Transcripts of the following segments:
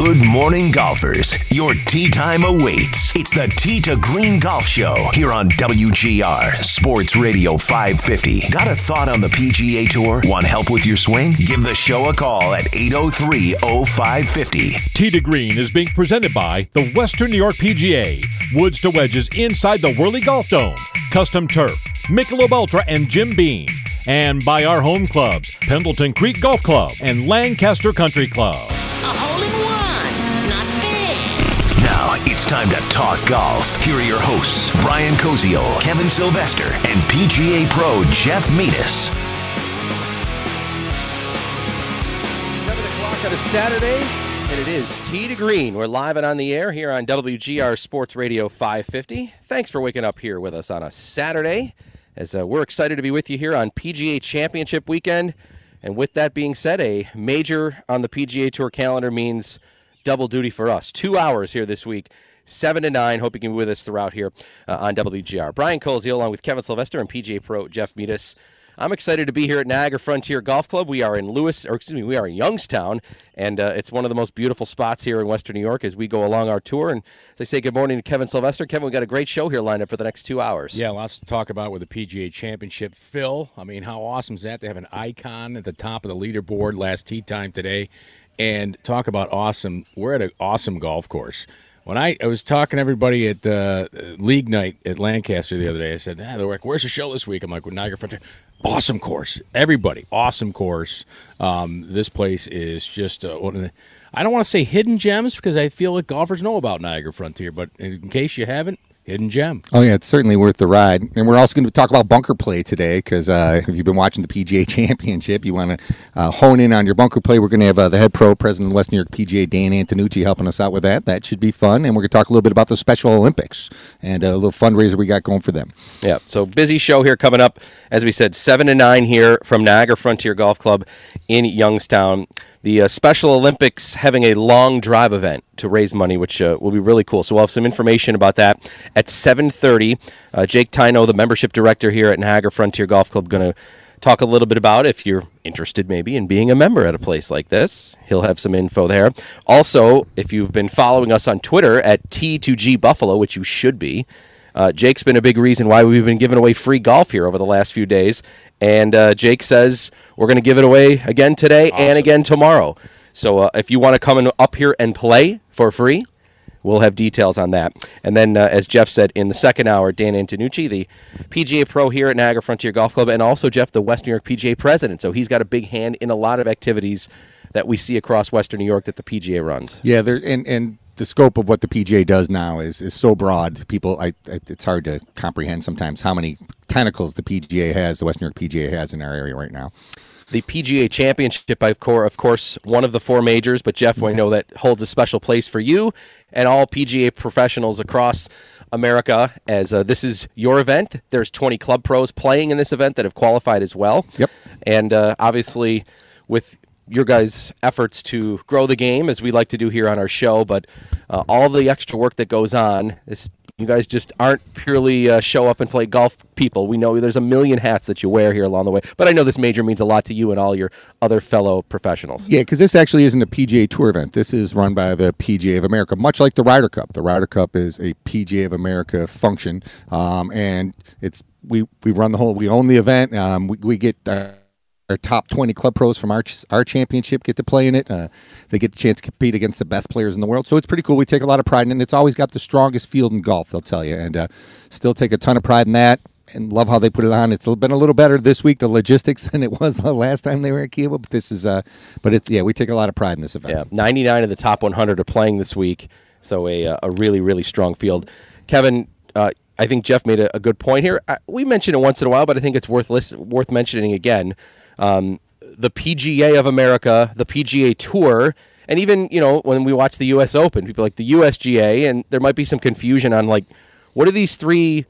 Good morning, golfers. Your tee time awaits. It's the Tee to Green Golf Show here on WGR Sports Radio 550. Got a thought on the PGA Tour? Want help with your swing? Give the show a call at 803 0550. Tee to Green is being presented by the Western New York PGA. Woods to wedges inside the Whirly Golf Dome. Custom turf, Michelob Ultra, and Jim Beam. And by our home clubs, Pendleton Creek Golf Club and Lancaster Country Club. Time to talk golf. Here are your hosts, Brian Koziol, Kevin Sylvester, and PGA Pro Jeff Metis. 7 o'clock on a Saturday, and it is Tee to Green. We're live and on the air here on WGR Sports Radio 550. Thanks for waking up here with us on a Saturday, as uh, we're excited to be with you here on PGA Championship weekend. And with that being said, a major on the PGA Tour calendar means double duty for us. Two hours here this week. Seven to nine. Hope you can be with us throughout here uh, on WGR. Brian Colesy along with Kevin Sylvester and PGA Pro Jeff Metis. I'm excited to be here at Niagara Frontier Golf Club. We are in Lewis, or excuse me, we are in Youngstown, and uh, it's one of the most beautiful spots here in Western New York as we go along our tour. And as I say good morning to Kevin Sylvester. Kevin, we got a great show here lined up for the next two hours. Yeah, lots to talk about with the PGA Championship. Phil, I mean, how awesome is that to have an icon at the top of the leaderboard last tee time today? And talk about awesome. We're at an awesome golf course. When I, I was talking to everybody at uh, league night at Lancaster the other day, I said, ah, they're like, where's the show this week? I'm like, with Niagara Frontier. Awesome course. Everybody, awesome course. Um, this place is just, uh, one of the, I don't want to say hidden gems because I feel like golfers know about Niagara Frontier, but in case you haven't, hidden gem. Oh yeah, it's certainly worth the ride. And we're also going to talk about bunker play today because uh, if you've been watching the PGA Championship, you want to uh, hone in on your bunker play. We're going to have uh, the head pro president of the West New York PGA, Dan Antonucci, helping us out with that. That should be fun. And we're going to talk a little bit about the Special Olympics and a little fundraiser we got going for them. Yeah, so busy show here coming up. As we said, 7 to 9 here from Niagara Frontier Golf Club in Youngstown. The uh, Special Olympics having a long drive event to raise money, which uh, will be really cool. So we'll have some information about that at 7:30. Uh, Jake Tino, the membership director here at Niagara Frontier Golf Club, going to talk a little bit about if you're interested maybe in being a member at a place like this. He'll have some info there. Also, if you've been following us on Twitter at T2G Buffalo, which you should be, uh, Jake's been a big reason why we've been giving away free golf here over the last few days. And uh, Jake says we're going to give it away again today and again tomorrow. So uh, if you want to come in, up here and play for free, we'll have details on that. And then, uh, as Jeff said in the second hour, Dan Antonucci, the PGA pro here at Niagara Frontier Golf Club, and also Jeff, the West New York PGA president. So he's got a big hand in a lot of activities that we see across Western New York that the PGA runs. Yeah, there and and the scope of what the PGA does now is is so broad. People, I, I, it's hard to comprehend sometimes how many tentacles the PGA has, the Western New York PGA has in our area right now. The PGA Championship, of course, of course, one of the four majors, but Jeff, I know that holds a special place for you and all PGA professionals across America. As uh, this is your event, there's 20 club pros playing in this event that have qualified as well. Yep. And uh, obviously, with your guys' efforts to grow the game, as we like to do here on our show, but uh, all the extra work that goes on is You guys just aren't purely uh, show up and play golf people. We know there's a million hats that you wear here along the way. But I know this major means a lot to you and all your other fellow professionals. Yeah, because this actually isn't a PGA Tour event. This is run by the PGA of America, much like the Ryder Cup. The Ryder Cup is a PGA of America function, um, and it's we we run the whole. We own the event. Um, we, we get. Uh, our top 20 club pros from our our championship get to play in it. Uh, they get the chance to compete against the best players in the world. So it's pretty cool. We take a lot of pride in it. And it's always got the strongest field in golf, they'll tell you. And uh, still take a ton of pride in that and love how they put it on. It's been a little better this week, the logistics, than it was the last time they were at Kiawah. But this is, uh, but it's, yeah, we take a lot of pride in this event. Yeah, 99 of the top 100 are playing this week. So a, uh, a really, really strong field. Kevin, uh, I think Jeff made a, good point here. We mention it once in a while, but I think it's worth list, worth mentioning again. Um, the PGA of America, the PGA Tour, and even you know when we watch the U.S. Open, people like the USGA, and there might be some confusion on like what are these three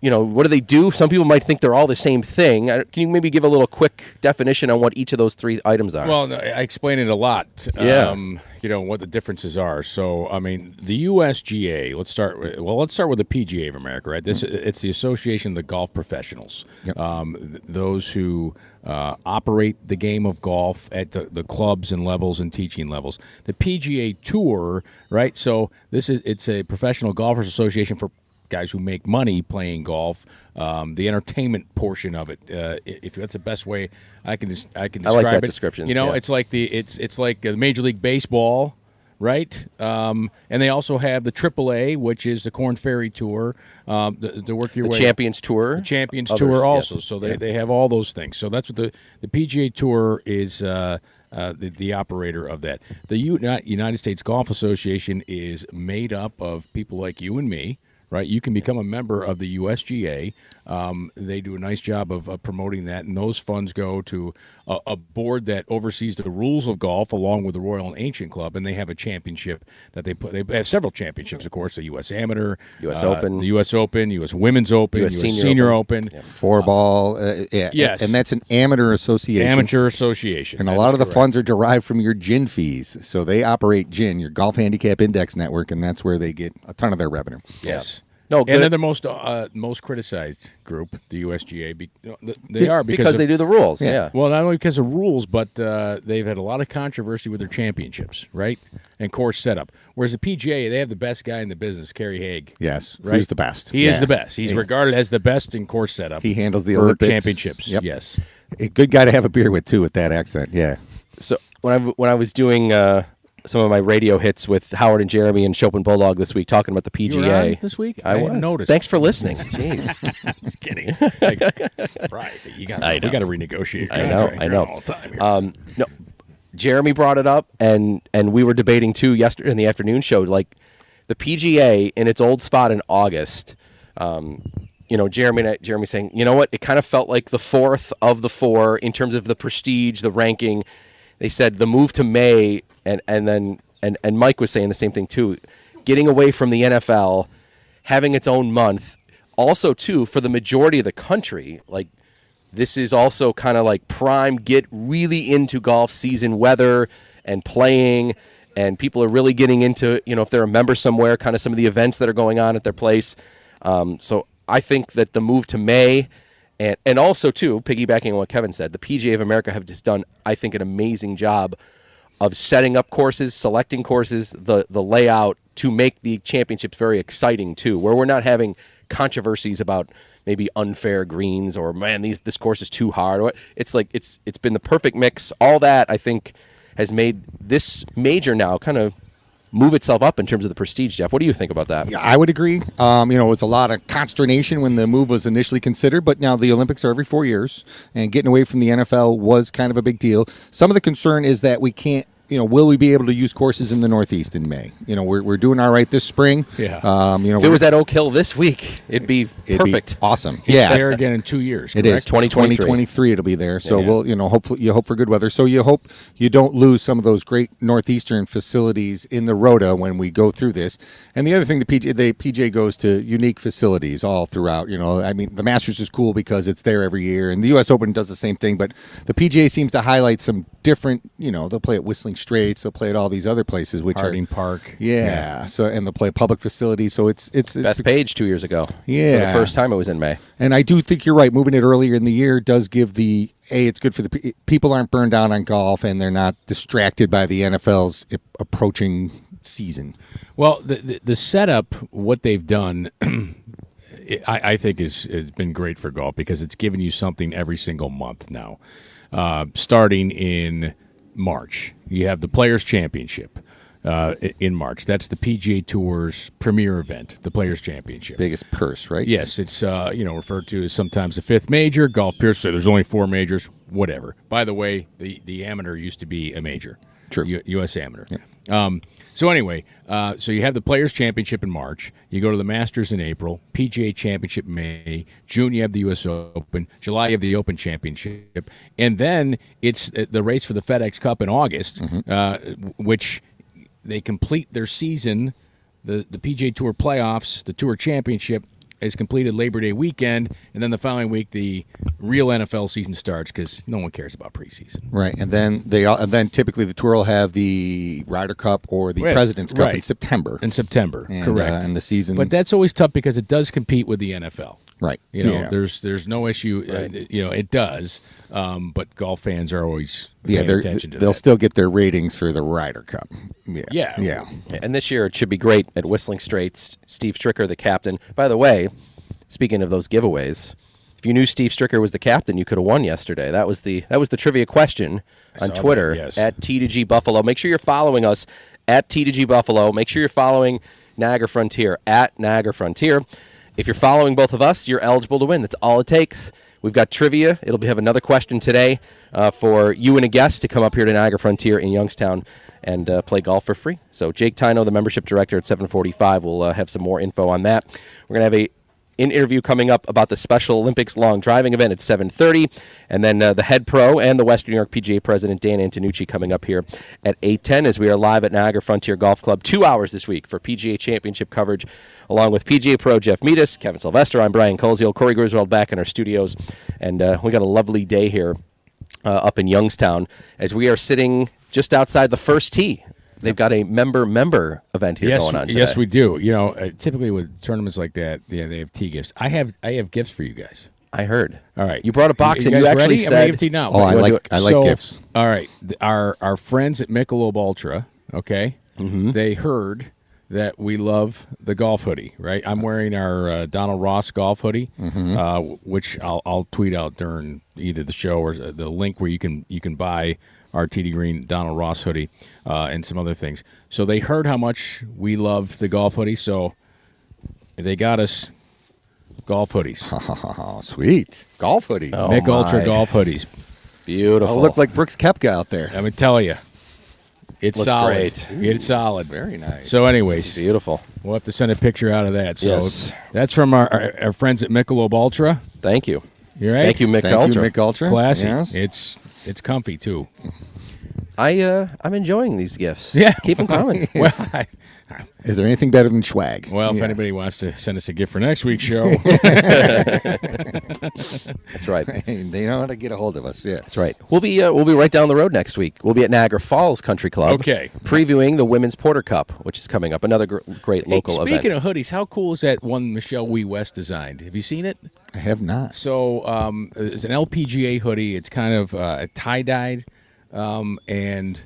you know, what do they do? Some people might think they're all the same thing. Can you maybe give a little quick definition on what each of those three items are? Well, I explain it a lot. Yeah. Um, you know what the differences are. So, I mean, the USGA. Let's start. With, well, let's start with the PGA of America, right? This it's the Association of the Golf Professionals. Um, th- those who uh, operate the game of golf at the, the clubs and levels and teaching levels. The PGA Tour, right? So this is it's a professional golfers association for guys who make money playing golf. Um, the entertainment portion of it, uh, if that's the best way I can I can I describe like that it. description, You know, yeah. it's like the it's it's like uh, Major League Baseball, right? Um, and they also have the AAA, which is the Korn Ferry Tour, um, the, the work your the way Champions Tour, the Champions Others, Tour yes. also. So they, they have all those things. So that's what the the PGA Tour is. Uh, uh, the, the operator of that. The Uni- United States Golf Association is made up of people like you and me, right? You can become a member of the USGA. Um, they do a nice job of, of promoting that, and those funds go to a, a board that oversees the rules of golf, along with the Royal and Ancient Club, and they have a championship that they put. They have several championships, of course, the U.S. Amateur, US uh, Open. the U.S. Open, U.S. Women's Open, US. Senior Senior, Open. Open, Four ball, uh, yeah, Yes. and that's an amateur association. Amateur Association, And a lot of the correct. funds are derived from your GHIN fees. So they operate GHIN, your Golf Handicap Index Network, and that's where they get a ton of their revenue. Yes. No, and they're the most uh, most criticized group, the USGA. Be, you know, th- they are because, because of- they do the rules. Yeah. Well, not only because of rules, but uh, they've had a lot of controversy with their championships, right? And course setup. Whereas the PGA, they have the best guy in the business, Kerry Haigh. Yes, Right? who's the best? He is the best. He's regarded as the best in course setup. He handles the for Olympics. championships. Yep. Yes. A good guy to have a beer with too, with that accent. Yeah. So when I when I was doing uh, some of my radio hits with Howard and Jeremy and Chopin Bulldog this week, talking about the PGA You were on this week? I, I was. noticed. Thanks for listening. Jeez. Just kidding. Like, right. You got we got to renegotiate. I know, I know. All the time here. Um, no, Jeremy brought it up, and and we were debating too yesterday in the afternoon show. Like the PGA in its old spot in August. Um, you know, Jeremy, I- Jeremy saying, you know what? It kind of felt like the fourth of the four in terms of the prestige, the ranking. They said the move to May, and and then and and Mike was saying the same thing too. Getting away from the NFL, having its own month. Also, too, for the majority of the country, like this is also kind of like prime get really into golf season weather and playing and people are really getting into you know if they're a member somewhere kind of some of the events that are going on at their place um, so i think that the move to may and and also too piggybacking on what kevin said the pga of america have just done i think an amazing job of setting up courses, selecting courses, the the layout to make the championships very exciting too, where we're not having controversies about maybe unfair greens or man these this course is too hard. It's like it's it's been the perfect mix. All that I think has made this major now kind of move itself up in terms of the prestige. Jeff, what do you think about that? Yeah, I would agree. Um, you know, it was a lot of consternation when the move was initially considered, but now the Olympics are every four years, and getting away from the NFL was kind of a big deal. Some of the concern is that we can't. You know, will we be able to use courses in the Northeast in May? You know, we're, we're doing all right this spring. Yeah. Um, you know, If it was at Oak Hill this week, it'd be it'd be perfect. awesome. He's yeah. there again in two years. It correct? is 2023. 2023 It'll be there. So Yeah. we'll, you know, hopefully you hope for good weather. So you hope you don't lose some of those great northeastern facilities in the Rota when we go through this. And the other thing, the PJ, the PJ goes to unique facilities all throughout. You know, I mean, the Masters is cool because it's there every year, and the U.S. Open does the same thing. But the PGA seems to highlight some different. You know, they'll play at Whistling Straits. They'll play at all these other places, which Harding are Park. yeah, So and they'll play at public facilities. So it's it's, it's Bethpage two years ago. For Yeah. the first time it was in May. And I do think you're right. Moving it earlier in the year does give the a. It's good for the people aren't burned out on golf and they're not distracted by the NFL's approaching season. Well, the, the the setup, what they've done, I, I think is has been great for golf because it's given you something every single month now. Uh, starting in March, you have the Players Championship uh, in March. That's the PGA Tour's premier event, the Players Championship. Biggest purse, right? Yes, it's uh, you know referred to as sometimes the fifth major. Golf Pierce, so there's only four majors. Whatever. By the way, the the amateur used to be a major. True. U- U.S. Amateur. Um, so anyway, uh, so you have the Players Championship in March. You go to the Masters in April. PGA Championship in May. June you have the U.S. Open. July you have the Open Championship, and then it's uh, the race for the FedEx Cup in August, uh, which they complete their season. The the PGA Tour playoffs, the Tour Championship is completed Labor Day weekend, and then the following week the real NFL season starts because no one cares about preseason. Right, and then they all, and then typically the tour will have the Ryder Cup or the Right, President's Cup in. September. In September, And, correct. uh, and the season- but that's always tough because it does compete with the NFL. Right. You know, Yeah. there's there's no issue. Uh, you know, it does. Um, but golf fans are always yeah, they're, attention to they'll that. still get their ratings for the Ryder Cup. Yeah, Yeah. yeah. And this year it should be great at Whistling Straits. Steve Stricker, the captain. By the way, speaking of those giveaways, if you knew Steve Stricker was the captain, you could have won yesterday. That was the that was the trivia question on saw that, Twitter yes. at T2G Buffalo. Make sure you're following us at T2G Buffalo. Make sure you're following Niagara Frontier at Niagara Frontier. If you're following both of us, you're eligible to win. That's all it takes. We've got trivia. It'll be, have another question today uh, for you and a guest to come up here to Niagara Frontier in Youngstown and uh, play golf for free. So Jake Tino, the membership director at 745, will uh, have some more info on that. We're to have a interview coming up about the Special Olympics long driving event at 7:30, and then uh, the head pro and the Western New York PGA president Dan Antonucci coming up here at 8:10 as we are live at Niagara Frontier Golf Club, two hours this week for PGA Championship coverage, along with PGA Pro Jeff Metis, Kevin Sylvester. I'm Brian Coleshiel, Corey Griswold back in our studios, and uh, we got a lovely day here uh, up in Youngstown as we are sitting just outside the first tee. They've got a member member event here yes, going on today. yes, we do. You know, uh, typically with tournaments like that, yeah, they have tea gifts. I have I have gifts for you guys. I heard. All right, You brought a box and guys you actually ready? I'm gonna said give it to you now. Oh, I like- I like So, gifts. All right, th- our our friends at Michelob Ultra, okay, Mm-hmm. they heard that we love the golf hoodie, right? I'm wearing our uh, Donald Ross golf hoodie, Mm-hmm. uh, which I'll, I'll tweet out during either the show or uh, the link where you can you can buy our TD Green Donald Ross hoodie uh, and some other things. So they heard how much we love the golf hoodie, so they got us golf hoodies. Oh, sweet golf hoodies. Oh, Mick Ultra golf hoodies. Beautiful. Oh, look like Brooks Koepka out there. Let me tell you, it's Looks solid. great. It's solid. Very nice. So, It's anyways, beautiful. we'll have to send a picture out of that. So Yes. that's from our, our, our friends at Michelob Ultra. Thank you. You're right? Thank you, Mick Thank Ultra. you, Mick Ultra. Classy. Yes. It's it's comfy too. I uh, I'm enjoying these gifts. Yeah. keep them coming. Well, I, Is there anything better than swag? well, if Yeah. anybody wants to send us a gift for next week's show, That's right. They know how to get a hold of us. Yeah. That's right. We'll be uh, we'll be right down the road next week. We'll be at Niagara Falls Country Club. Okay. Previewing the Women's Porter Cup, which is coming up. Another gr- great Hey, local speaking event. of hoodies, how cool is that one Michelle Wie West designed? Have you seen it? I have not. So um, it's an LPGA hoodie. It's kind of uh, tie dyed, um, and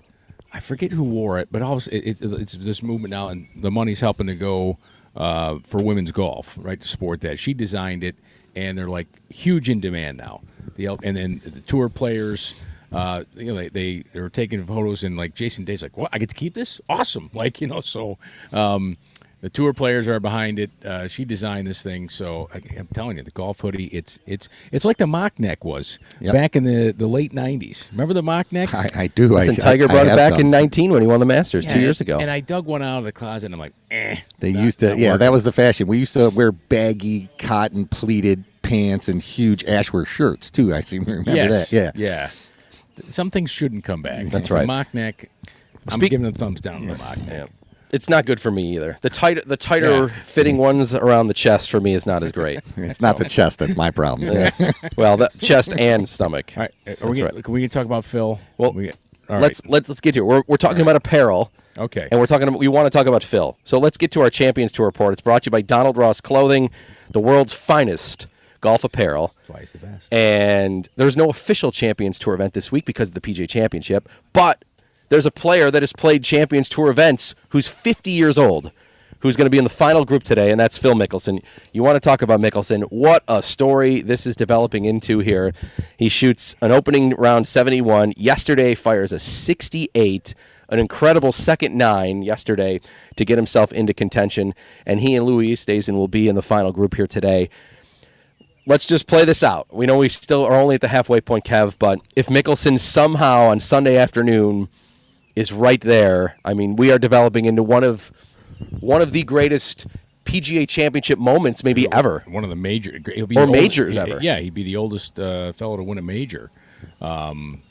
I forget who wore it, but also it, it, it's this movement now, and the money's helping to go uh, for women's golf, right? To support that. She designed it, and they're like huge in demand now. The and then the tour players. Uh, you know, they, they were taking photos and like Jason Day's like, what? I get to keep this? Awesome! Like you know, so um, the tour players are behind it. Uh, she designed this thing, so I, I'm telling you, the golf hoodie. It's it's it's like the mock neck was Yep. back in the, the late '90s. Remember the mock necks? I, I do. Listen, I, Tiger I, brought I it back some. in 19 when he won the Masters two years ago. And I dug one out of the closet. and I'm like, eh. They not- used to, not yeah, that was the fashion. We used to wear baggy cotton pleated pants and huge Ashworth shirts too. I seem to remember yes, that. Yeah. yeah. Some things shouldn't come back. That's The right. mock neck. I'm Speak- giving a thumbs down on the mock neck. Yeah. It's not good for me either. The tighter the tighter Yeah. fitting ones around the chest for me is not as great. It's not the chest that's my problem. Yes. well, the chest and stomach. All right, uh, are we gonna, right. can we talk about Phil? Well, we, All let's right. let's let's get to it. We're we're talking about apparel. Okay. And we're talking about, we want to talk about Phil. So let's get to our Champions Tour report. It's brought to you by Donald Ross Clothing, the world's finest golf apparel. Twice the best. And there's no official Champions Tour event this week because of the PJ Championship, but there's a player that has played Champions Tour events who's 50 years old, who's going to be in the final group today, and that's Phil Mickelson. You want to talk about Mickelson? What a story this is developing into here. He shoots an opening round 71. Yesterday, fires a 68 an incredible second nine yesterday to get himself into contention, and he and Louis Oosthuizen will be in the final group here today let's just play this out. We know we still are only at the halfway point, Kev, but if Mickelson somehow on Sunday afternoon is right there, I mean, we are developing into one of one of the greatest PGA Championship moments maybe ever. One of the major, he'll be Or the majors oldest, ever. Yeah, he'd be the oldest uh, fellow to win a major. Um,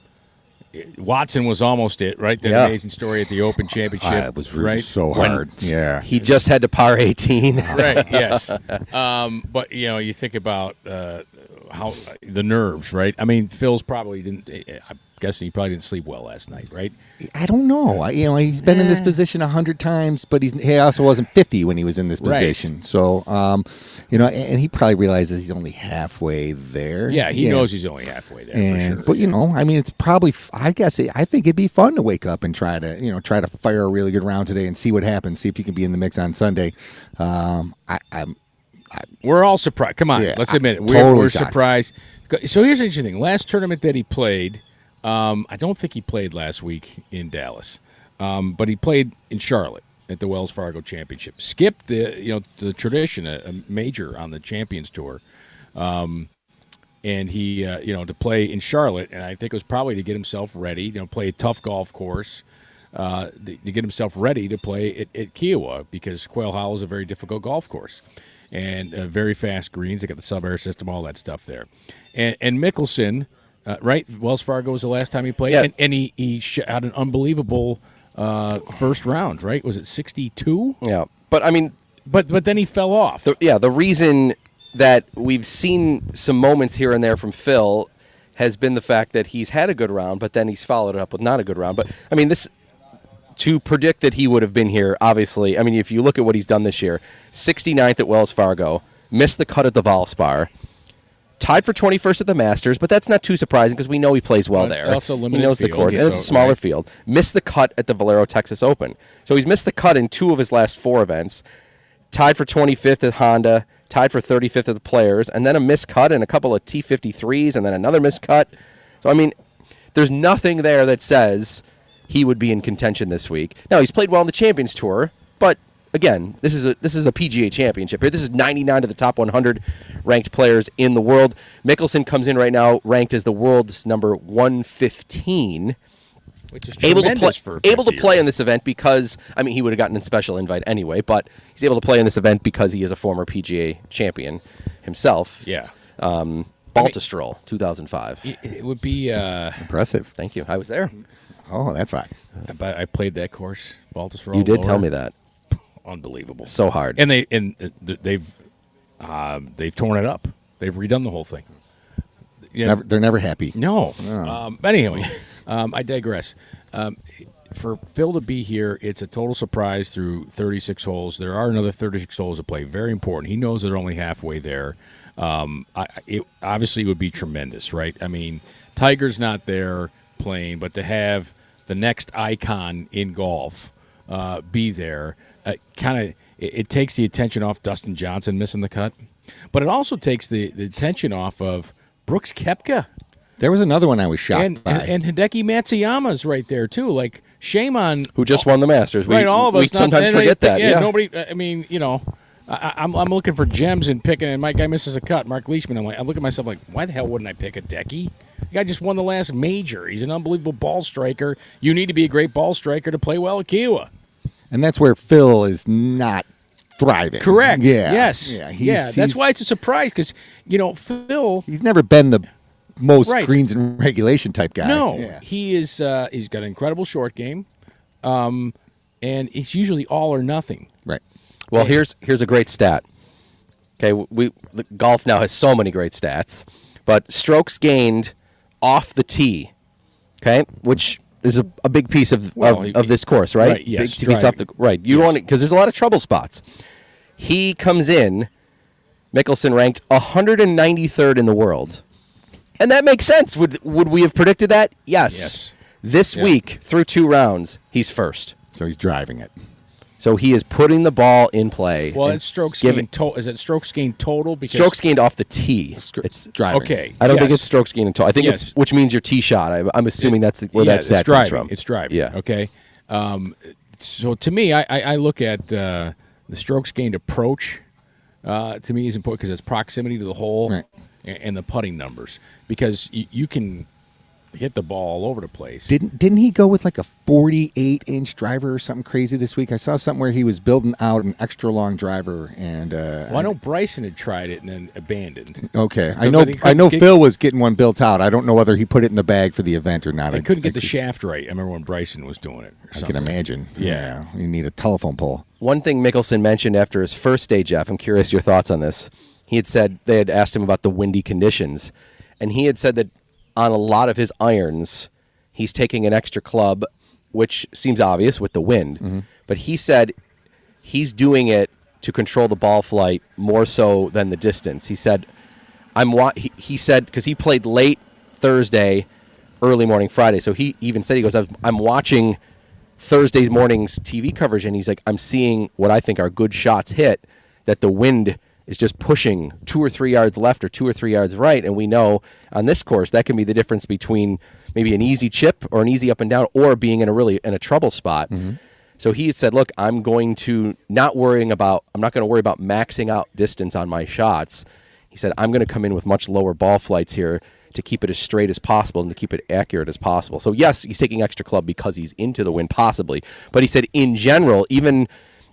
Watson was almost it, right? That Yeah. amazing story at the Open Championship. I was right? so When hard. yeah. He just had to par 18. right. Yes. Um, but you know, you think about uh, how the nerves, right? I mean, Phil's probably didn't. I'm guessing he probably didn't sleep well last night, right? I don't know. I, you know, he's been in this position a hundred times, but he's he also wasn't fifty when he was in this Right. position. So, um, you know, and, and he probably realizes he's only halfway there. Yeah, he knows he's only halfway there And, for sure. But you know, I mean, it's probably. I guess it, I think it'd be fun to wake up and try to, you know, try to fire a really good round today and see what happens. See if you can be in the mix on Sunday. Um, I, I'm We're all surprised. Come on, Yeah, let's admit it. We're, totally we're surprised. So here's the interesting thing. Last tournament that he played, um, I don't think he played last week in Dallas, um, but he played in Charlotte at the Wells Fargo Championship. Skipped the you know the tradition, a, a major on the Champions Tour, um, and he uh, you know to play in Charlotte, and I think it was probably to get himself ready. You know, play a tough golf course. Uh, to, to get himself ready to play at, at Kiawah because Quail Hollow is a very difficult golf course and uh, very fast greens. They got the sub air system, all that stuff there. And, and Mickelson, uh, right? Wells Fargo was the last time he played, Yeah. and, and he he shot an unbelievable uh, first round. Right? Was it sixty two? yeah. But I mean, But but then he fell off. the, yeah, the reason that we've seen some moments here and there from Phil has been the fact that he's had a good round, but then he's followed it up with not a good round. But I mean, this to predict that he would have been here, obviously. I mean, if you look at what he's done this year, 69th at Wells Fargo, missed the cut at the Valspar. Tied for 21st at the Masters, but that's not too surprising because we know he plays well there. also he limited knows the field, course, and it's a smaller right. field. Missed the cut at the Valero Texas Open, so he's missed the cut in two of his last four events tied for 25th at Honda, tied for 35th at the Players, and then a miscut and a couple of T53s, and then another miscut. So I mean, there's nothing there that says he would be in contention this week. Now he's played well in the Champions Tour, but again, this is a this is the PGA Championship here. This is 99 of the top 100 ranked players in the world. Mickelson comes in right now ranked as the world's number 115 which is able to play for able to play in this event because I mean he would have gotten a special invite anyway, but he's able to play in this event because he is a former PGA champion himself. Yeah. Um, Baltusrol, 2005. It, it would be. Uh, impressive. Thank you. I was there. Oh, that's fine. But I played that course, Baltusrol. You did tell me that. Unbelievable. So hard. and they and uh, th- they've um, they've torn it up. They've redone the whole thing. Yeah, Never, they're never happy. no. Um, but anyway, um, I digress. Um, for Phil to be here, it's a total surprise through 36 holes. There are another 36 holes to play. Very important. He knows they're only halfway there. Um, I, it obviously would be tremendous, right? I mean, Tiger's not there playing, but to have the next icon in golf uh, be there, uh, kind of it, it takes the attention off Dustin Johnson missing the cut, but it also takes the, the attention off of Brooks Koepka. There was another one I was shocked And, by. and and Hideki Matsuyama's right there too. Like shame on Who just won the Masters? We, right all of we us. not- sometimes and forget I- that. Yeah, Yeah. nobody. I mean, you know, I, I- I'm I'm looking for gems and picking, and my guy misses a cut. Mark Leishman. I'm like, I look at myself like, why the hell wouldn't I pick Hideki? The guy just won the last major. He's an unbelievable ball striker. You need to be a great ball striker to play well at Kiawah. And that's where Phil is not thriving. Correct. Yeah. Yes. Yeah. Yeah. That's why it's a surprise because you know Phil. he's never been the most Right. greens and regulation type guy. No, Yeah. he is. Uh, he's got an incredible short game, um, and it's usually all or nothing. Right. Well, here's here's a great stat. Okay, we the golf now has so many great stats, but strokes gained off the tee. Okay, which is a, a big piece of Well, of, he- of this course, right? right, yes, big piece off the right. You want because there's a lot of trouble spots. He comes in. Mickelson ranked 193rd in the world, and that makes sense. Would would we have predicted that? Yes. Yes. This Yeah. week through two rounds, he's first. So he's driving it. So he is putting the ball in play. Well, it's strokes giving- gained. To- is it strokes gained total? Because strokes gained off the tee. It's Driving. okay. I don't think it's strokes gained total. I think Yes. it's which means your tee shot. I, I'm assuming that's where yeah, that it's comes from. It's driving. Yeah. Okay. Um, so to me, I, I, I look at uh, the strokes gained approach. Uh, to me, is important because it's proximity to the hole Right. and, and the putting numbers. Because you, you can hit the ball all over the place. Didn't didn't he go with like a 48 inch driver or something crazy this week? I saw something where he was building out an extra long driver and uh, well, I know Bryson had tried it and then abandoned. Okay, I know. I know get- Phil was getting one built out. I don't know whether he put it in the bag for the event or not. They I couldn't I get the could- shaft right. I remember when Bryson was doing it. I can imagine. Yeah. you need a telephone pole. One thing Mickelson mentioned after his first day, Jeff, I'm curious your thoughts on this. He had said they had asked him about the windy conditions, and he had said that on a lot of his irons, he's taking an extra club, which seems obvious with the wind. Mm-hmm. But he said he's doing it to control the ball flight more so than the distance. He said, "I'm wa-, he, he said because he played late Thursday, early morning Friday. So he even said he goes, "I'm- "I'm watching." Thursday morning's TV coverage, and he's like, I'm seeing what I think are good shots hit that the wind is just pushing two or three yards left or two or three yards right. And we know on this course that can be the difference between maybe an easy chip or an easy up and down or being in a really in a trouble spot. Mm-hmm. So he had said, Look, I'm going to not worrying about I'm not going to worry about maxing out distance on my shots. He said, I'm going to come in with much lower ball flights here to keep it as straight as possible and to keep it accurate as possible. So, yes, he's taking extra club because he's into the wind, possibly. But he said, in general, even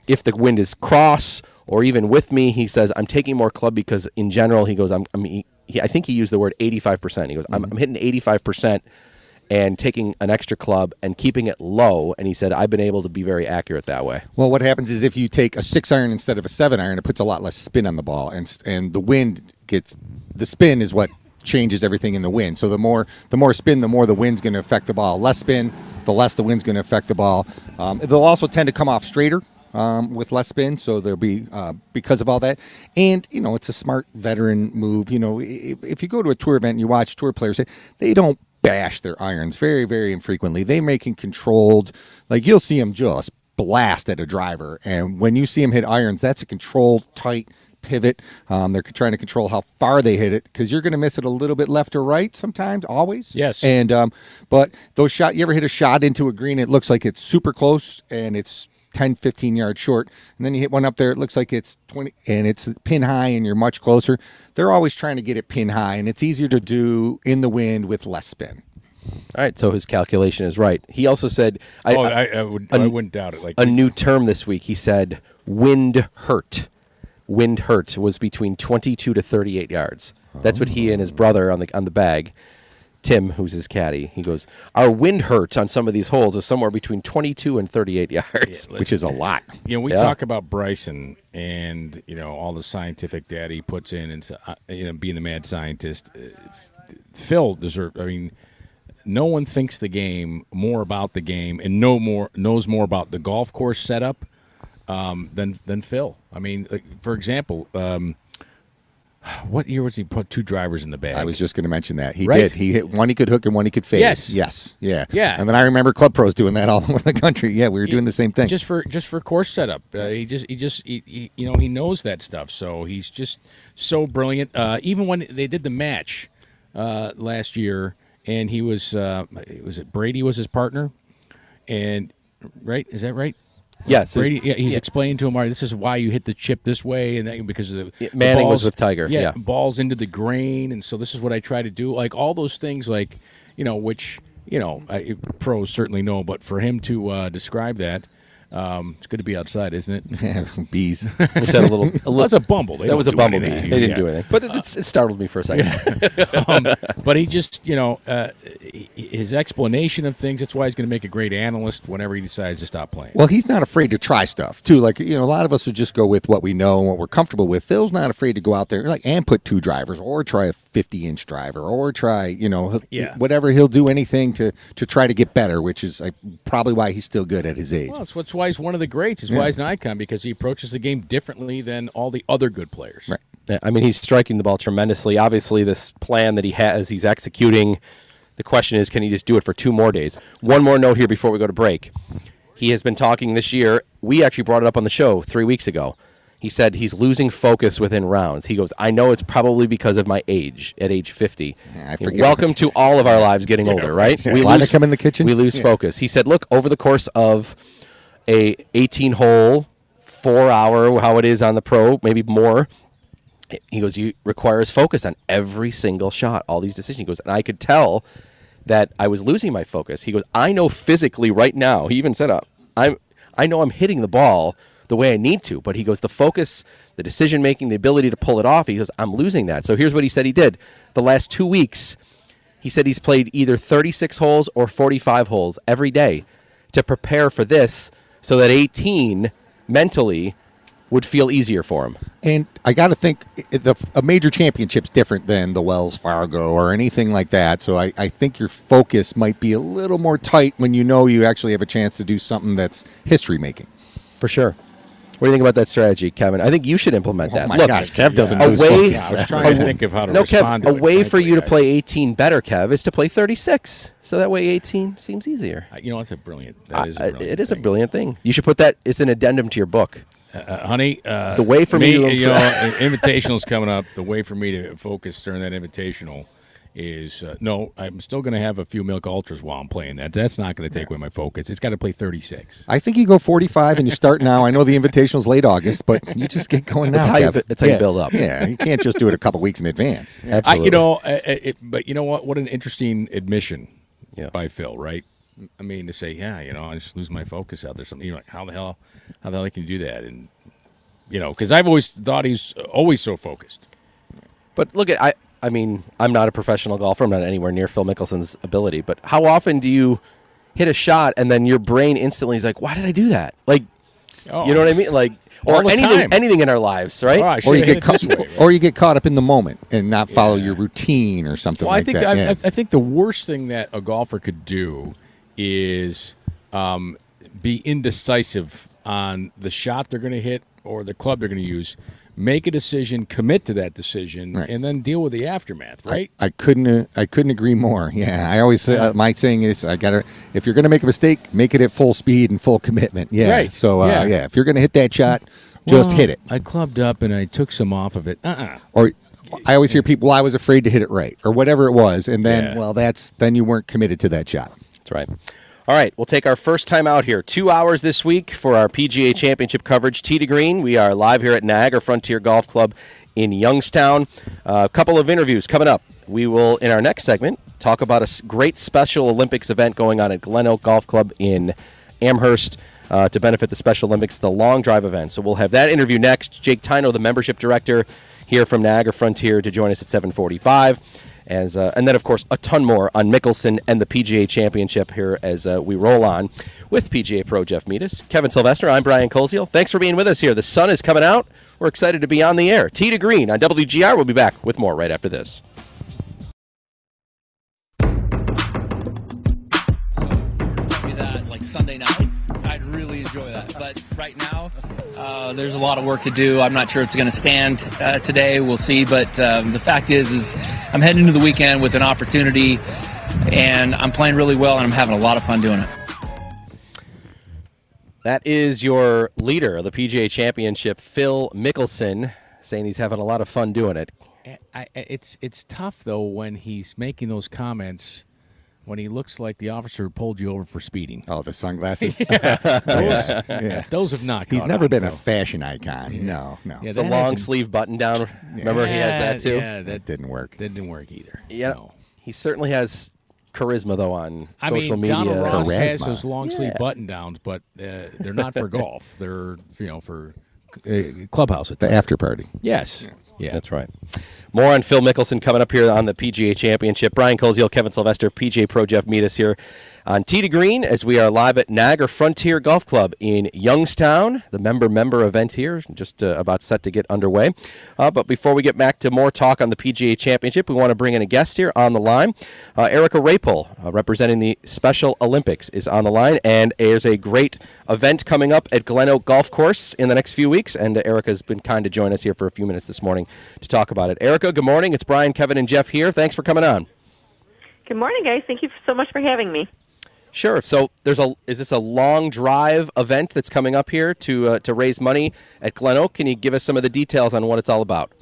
if the wind is cross or even with me, he says, I'm taking more club because, in general, he goes, I'm, I'm he, I think he used the word 85%. He goes, I'm, I'm hitting 85% and taking an extra club and keeping it low. And he said, I've been able to be very accurate that way. Well, what happens is if you take a six iron instead of a seven iron, it puts a lot less spin on the ball, and and the wind gets the spin is what changes everything in the wind. So the more the more spin, the more the wind's going to affect the ball. Less spin, the less the wind's going to affect the ball. Um, they'll also tend to come off straighter. Um, with less spin, so there'll be uh, because of all that, and you know it's a smart veteran move. You know, if, if you go to a tour event and you watch tour players, they, don't bash their irons very, very infrequently. They making controlled, like you'll see them just blast at a driver. And when you see them hit irons, that's a controlled, tight pivot. Um, they're trying to control how far they hit it because you're going to miss it a little bit left or right sometimes, always. Yes. And um, but those shot, you ever hit a shot into a green? It looks like it's super close and it's 10, 15 yards short. And then you hit one up there, it looks like it's 20 and it's pin high and you're much closer. They're always trying to get it pin high and it's easier to do in the wind with less spin. All right, so his calculation is right. He also said, I, oh, I, I, would, I wouldn't doubt it. Like a new term this week. He said wind hurt. Wind hurt was between 22 to 38 yards. That's what he and his brother on the on the bag, Tim, who's his caddy. He goes, "Our wind hurt on some of these holes is somewhere between 22 and 38 yards." which is a lot. You know, we Yeah. talk about Bryson and you know all the scientific data he puts in, and uh, you know being the mad scientist. Uh, Phil deserve. I mean, no one thinks the game more about the game and no more knows more about the golf course setup um, than than Phil. I mean, like, for example, um, what year was he put two drivers in the bag? I was just going to mention that he Right. did. He hit one he could hook and one he could fade. Yes. yes, yeah, Yeah. And then I remember club pros doing that all over the country. Yeah, we were doing the same thing. just for just for course setup. Uh, he just he just he, he, you know he knows that stuff. So he's just so brilliant. Uh, even when they did the match uh, last year, and he was uh, was it Brady was his partner, and right is that right? Yes, Brady. Yeah, he's yeah. explaining to him, all right, this is why you hit the chip this way, and that because of the Yeah, the Manning was with Tiger, yeah. balls into the grain, and so this is what I try to do. Like all those things, like you know, which you know, I, pros certainly know, but for him to uh, describe that, Um, it's good to be outside, isn't it? Bees. We said a little. A little That's a bumble. They that was a bumblebee. They didn't Yeah. do anything, but it, it's, it startled me for a second. um, but he just, you know, uh, his explanation of things. That's why he's going to make a great analyst whenever he decides to stop playing. Well, he's not afraid to try stuff too. Like you know, a lot of us would just go with what we know and what we're comfortable with. Phil's not afraid to go out there like and put two drivers, or try a fifty-inch driver, or try you know Yeah. whatever. He'll do anything to to try to get better, which is like, probably why he's still good at his age. Well, that's what's why he's one of the greats. Is why he's an icon because he approaches the game differently than all the other good players. Right. Yeah, I mean, he's striking the ball tremendously. Obviously, this plan that he has, he's executing. The question is, can he just do it for two more days? One more note here before we go to break. He has been talking this year. We actually brought it up on the show three weeks ago. He said he's losing focus within rounds. He goes, I know it's probably because of my age at age 50. I forget. Welcome to all of our lives getting older, right? Why they come in the kitchen? We lose Yeah. focus. He said, look, over the course of a 18 hole, four hour, how it is on the pro, maybe more, he goes, you requires focus on every single shot, all these decisions. He goes, and I could tell that I was losing my focus. He goes, I know physically right now. He even said, uh, I'm, I know I'm hitting the ball the way I need to, but he goes, the focus, the decision making, the ability to pull it off. He goes, I'm losing that. So here's what he said he did. The last two weeks, he said he's played either 36 holes or 45 holes every day to prepare for this, so that 18 mentally would feel easier for him. And I got to think the a major championship's different than the Wells Fargo or anything like that. So I, I think your focus might be a little more tight when you know you actually have a chance to do something that's history making. For sure. What do you think about that strategy, Kevin? I think you should implement that. Oh my Look, gosh, Kev doesn't a lose way- focus. I was trying to think of how to no, respond Kev, to a it, way for you to play 18 better, Kev, is to play 36. So that way 18 seems easier. I- You know, it's a brilliant. That is a Uh, brilliant it is a brilliant thing. You should put that, it's an addendum to your book. Uh, honey, uh, The way for me to you know, impress- invitational's coming up. The way for me to focus during that invitational is uh, no. I'm still going to have a few milk ultras while I'm playing that. That's not going to take away my focus. It's got to play 36. I think you go 45 and you start now. I know the invitational's late August, but you just get going now. That's how you that's how you build up. Yeah, you can't just do it a couple weeks in advance. I, Absolutely. you know, uh, it, but you know what? What an interesting admission Yeah. by Phil, right? I mean, to say, yeah, you know, I just lose my focus out there. Something you're like, how the hell, how the hell can you do that? And you know, because I've always thought he's always so focused. But look at I I mean, I'm not a professional golfer. I'm not anywhere near Phil Mickelson's ability, but how often do you hit a shot and then your brain instantly is like, "Why did I do that?" Like, Oh. you know what I mean? Like or anything time. anything in our lives, right? Oh, Or you get it caught, way, right? or you get caught up in the moment and not follow Yeah. your routine or something Well, I think that. I, yeah. I, I think the worst thing that a golfer could do is um, be indecisive on the shot they're going to hit or the club they're going to use. Make a decision, commit to that decision, Right. and then deal with the aftermath. Right? I couldn't. Uh, I couldn't agree more. Yeah, I always say uh, my saying is, I gotta. If you're gonna make a mistake, make it at full speed and full commitment. Yeah. Right. So uh, Yeah. yeah. if you're gonna hit that shot, just Well, hit it. I clubbed up and I took some off of it. Uh-uh. Or I always hear people, well, I was afraid to hit it right, or whatever it was, and then, Yeah. well, that's then you weren't committed to that shot. That's right. All right, we'll take our first time out here. Two hours this week for our PGA Championship coverage. Tee to Green. We are live here at Niagara Frontier Golf Club in Youngstown. A couple of interviews coming up. We will, in our next segment, talk about a great Special Olympics event going on at Glen Oak Golf Club in Amherst. Uh, to benefit the Special Olympics, the long drive event. So we'll have that interview next. Jake Tino, the membership director here from Niagara Frontier, to join us at 745. As, uh, and then, of course, a ton more on Mickelson and the PGA Championship here as uh, we roll on with PGA Pro Jeff Meadis. Kevin Sylvester, I'm Brian Koziol. Thanks for being with us here. The sun is coming out. We're excited to be on the air. T to Green on WGR. We'll be back with more right after this. Sunday night, I'd really enjoy that. But right now, uh, there's a lot of work to do. I'm not sure it's going to stand uh, today. We'll see. But um, the fact is, is I'm heading into the weekend with an opportunity, and I'm playing really well, and I'm having a lot of fun doing it. That is your leader of the PGA Championship, Phil Mickelson, saying he's having a lot of fun doing it. I, I, it's it's tough though when he's making those comments when he looks like the officer who pulled you over for speeding. Oh, the sunglasses. Those, yeah. those have not. He's never on, been a fashion icon. No, no. Yeah, The long sleeve button down. Remember, he has that too. Yeah, that that didn't work. that didn't work either. Yeah, No. he certainly has charisma though on I social mean, media. Donald Ross has those long sleeve button downs, but uh, they're not for golf. They're you know for uh, clubhouse The after party. Yes, yeah, That's right. More on Phil Mickelson coming up here on the PGA Championship. Brian Koziol, Kevin Sylvester, PGA Pro Jeff meet us here on Tee to Green as we are live at Niagara Frontier Golf Club in Youngstown. The member-member event here, just uh, about set to get underway. Uh, but before we get back to more talk on the PGA Championship, we want to bring in a guest here on the line. Uh, Erica Rapel, uh, representing the Special Olympics, is on the line, and there's a great event coming up at Glen Oak Golf Course in the next few weeks. And Erica's been kind to join us here for a few minutes this morning to talk about it. Erica, good morning. It's Brian, Kevin, and Jeff here. Thanks for coming on. Good morning, guys. Thank you so much for having me. Sure. So there's a is this a long drive event that's coming up here to uh, to raise money at Glen Oak? Can you give us some of the details on what it's all about?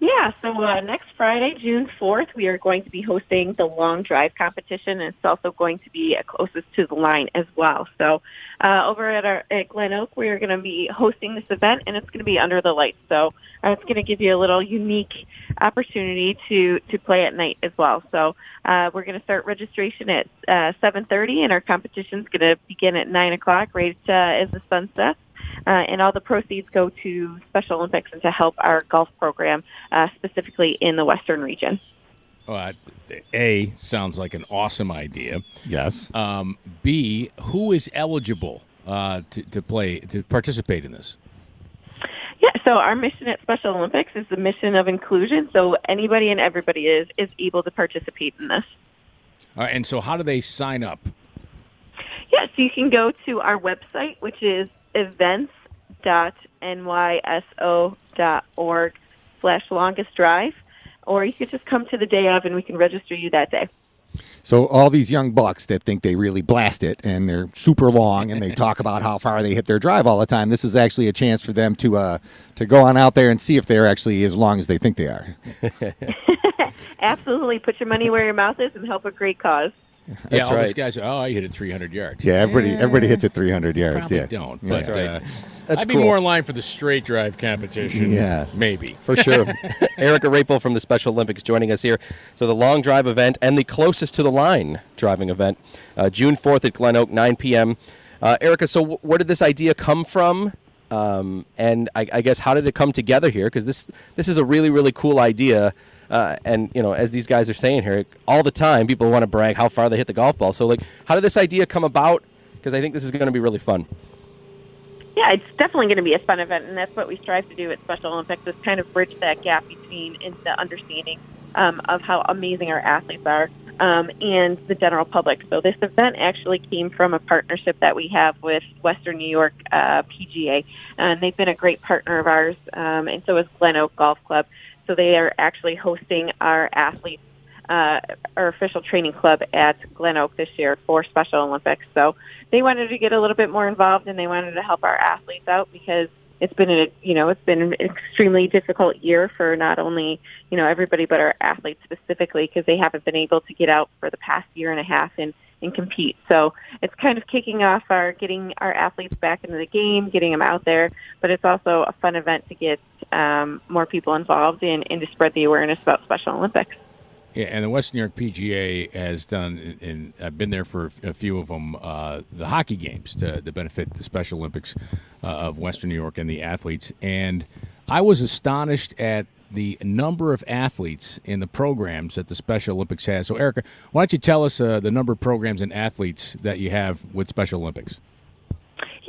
Yeah, so uh, next Friday, June 4th, we are going to be hosting the long drive competition, and it's also going to be uh, closest to the line as well. So uh, over at, our, at Glen Oak, we are going to be hosting this event, and it's going to be under the lights. So uh, it's going to give you a little unique opportunity to, to play at night as well. So uh, we're going to start registration at uh, 7.30, and our competition is going to begin at 9 o'clock, right uh, as the sun sets. Uh, and all the proceeds go to Special Olympics and to help our golf program, uh, specifically in the Western region. Uh, a sounds like an awesome idea. Yes. Um, B, who is eligible uh, to, to play to participate in this? Yeah, so our mission at Special Olympics is the mission of inclusion. So anybody and everybody is is able to participate in this. Uh, and so, how do they sign up? Yeah, so you can go to our website, which is events.nyso.org slash longest drive, or you could just come to the day of and we can register you that day. So all these young bucks that think they really blast it and they're super long and they talk about how far they hit their drive all the time. This is actually a chance for them to uh, to go on out there and see if they're actually as long as they think they are. Absolutely. Put your money where your mouth is and help a great cause. Yeah, That's all those right. guys. Oh, I hit it 300 yards. Yeah, everybody everybody hits it 300 yards. Probably yeah, don't. Yeah. But right. uh, That's I'd be cool. more in line for the straight drive competition. Yes. maybe. For sure. Erica Rapel from the Special Olympics joining us here. So the long drive event and the closest to the line driving event, uh, June 4th at Glen Oak, 9 p.m. Uh, Erica, so wh- where did this idea come from? Um, and I, I guess how did it come together here? Because this this is a really really cool idea. Uh, and you know, as these guys are saying here, all the time people want to brag how far they hit the golf ball. So like, how did this idea come about? Because I think this is going to be really fun. Yeah, it's definitely going to be a fun event, and that's what we strive to do at Special Olympics is kind of bridge that gap between the understanding um, of how amazing our athletes are um, and the general public. So this event actually came from a partnership that we have with Western New York uh, PGA, and they've been a great partner of ours, um, and so is Glen Oak Golf Club. So they are actually hosting our athletes uh, our official training club at Glen Oak this year for Special Olympics. So they wanted to get a little bit more involved and they wanted to help our athletes out because it's been a you know it's been an extremely difficult year for not only you know everybody but our athletes specifically because they haven't been able to get out for the past year and a half and and compete. So it's kind of kicking off our getting our athletes back into the game, getting them out there, but it's also a fun event to get um, more people involved in and to spread the awareness about Special Olympics. Yeah, and the Western New York PGA has done, and I've been there for a few of them, uh, the hockey games to, to benefit the Special Olympics uh, of Western New York and the athletes. And I was astonished at the number of athletes in the programs that the Special Olympics has. So, Erica, why don't you tell us uh, the number of programs and athletes that you have with Special Olympics?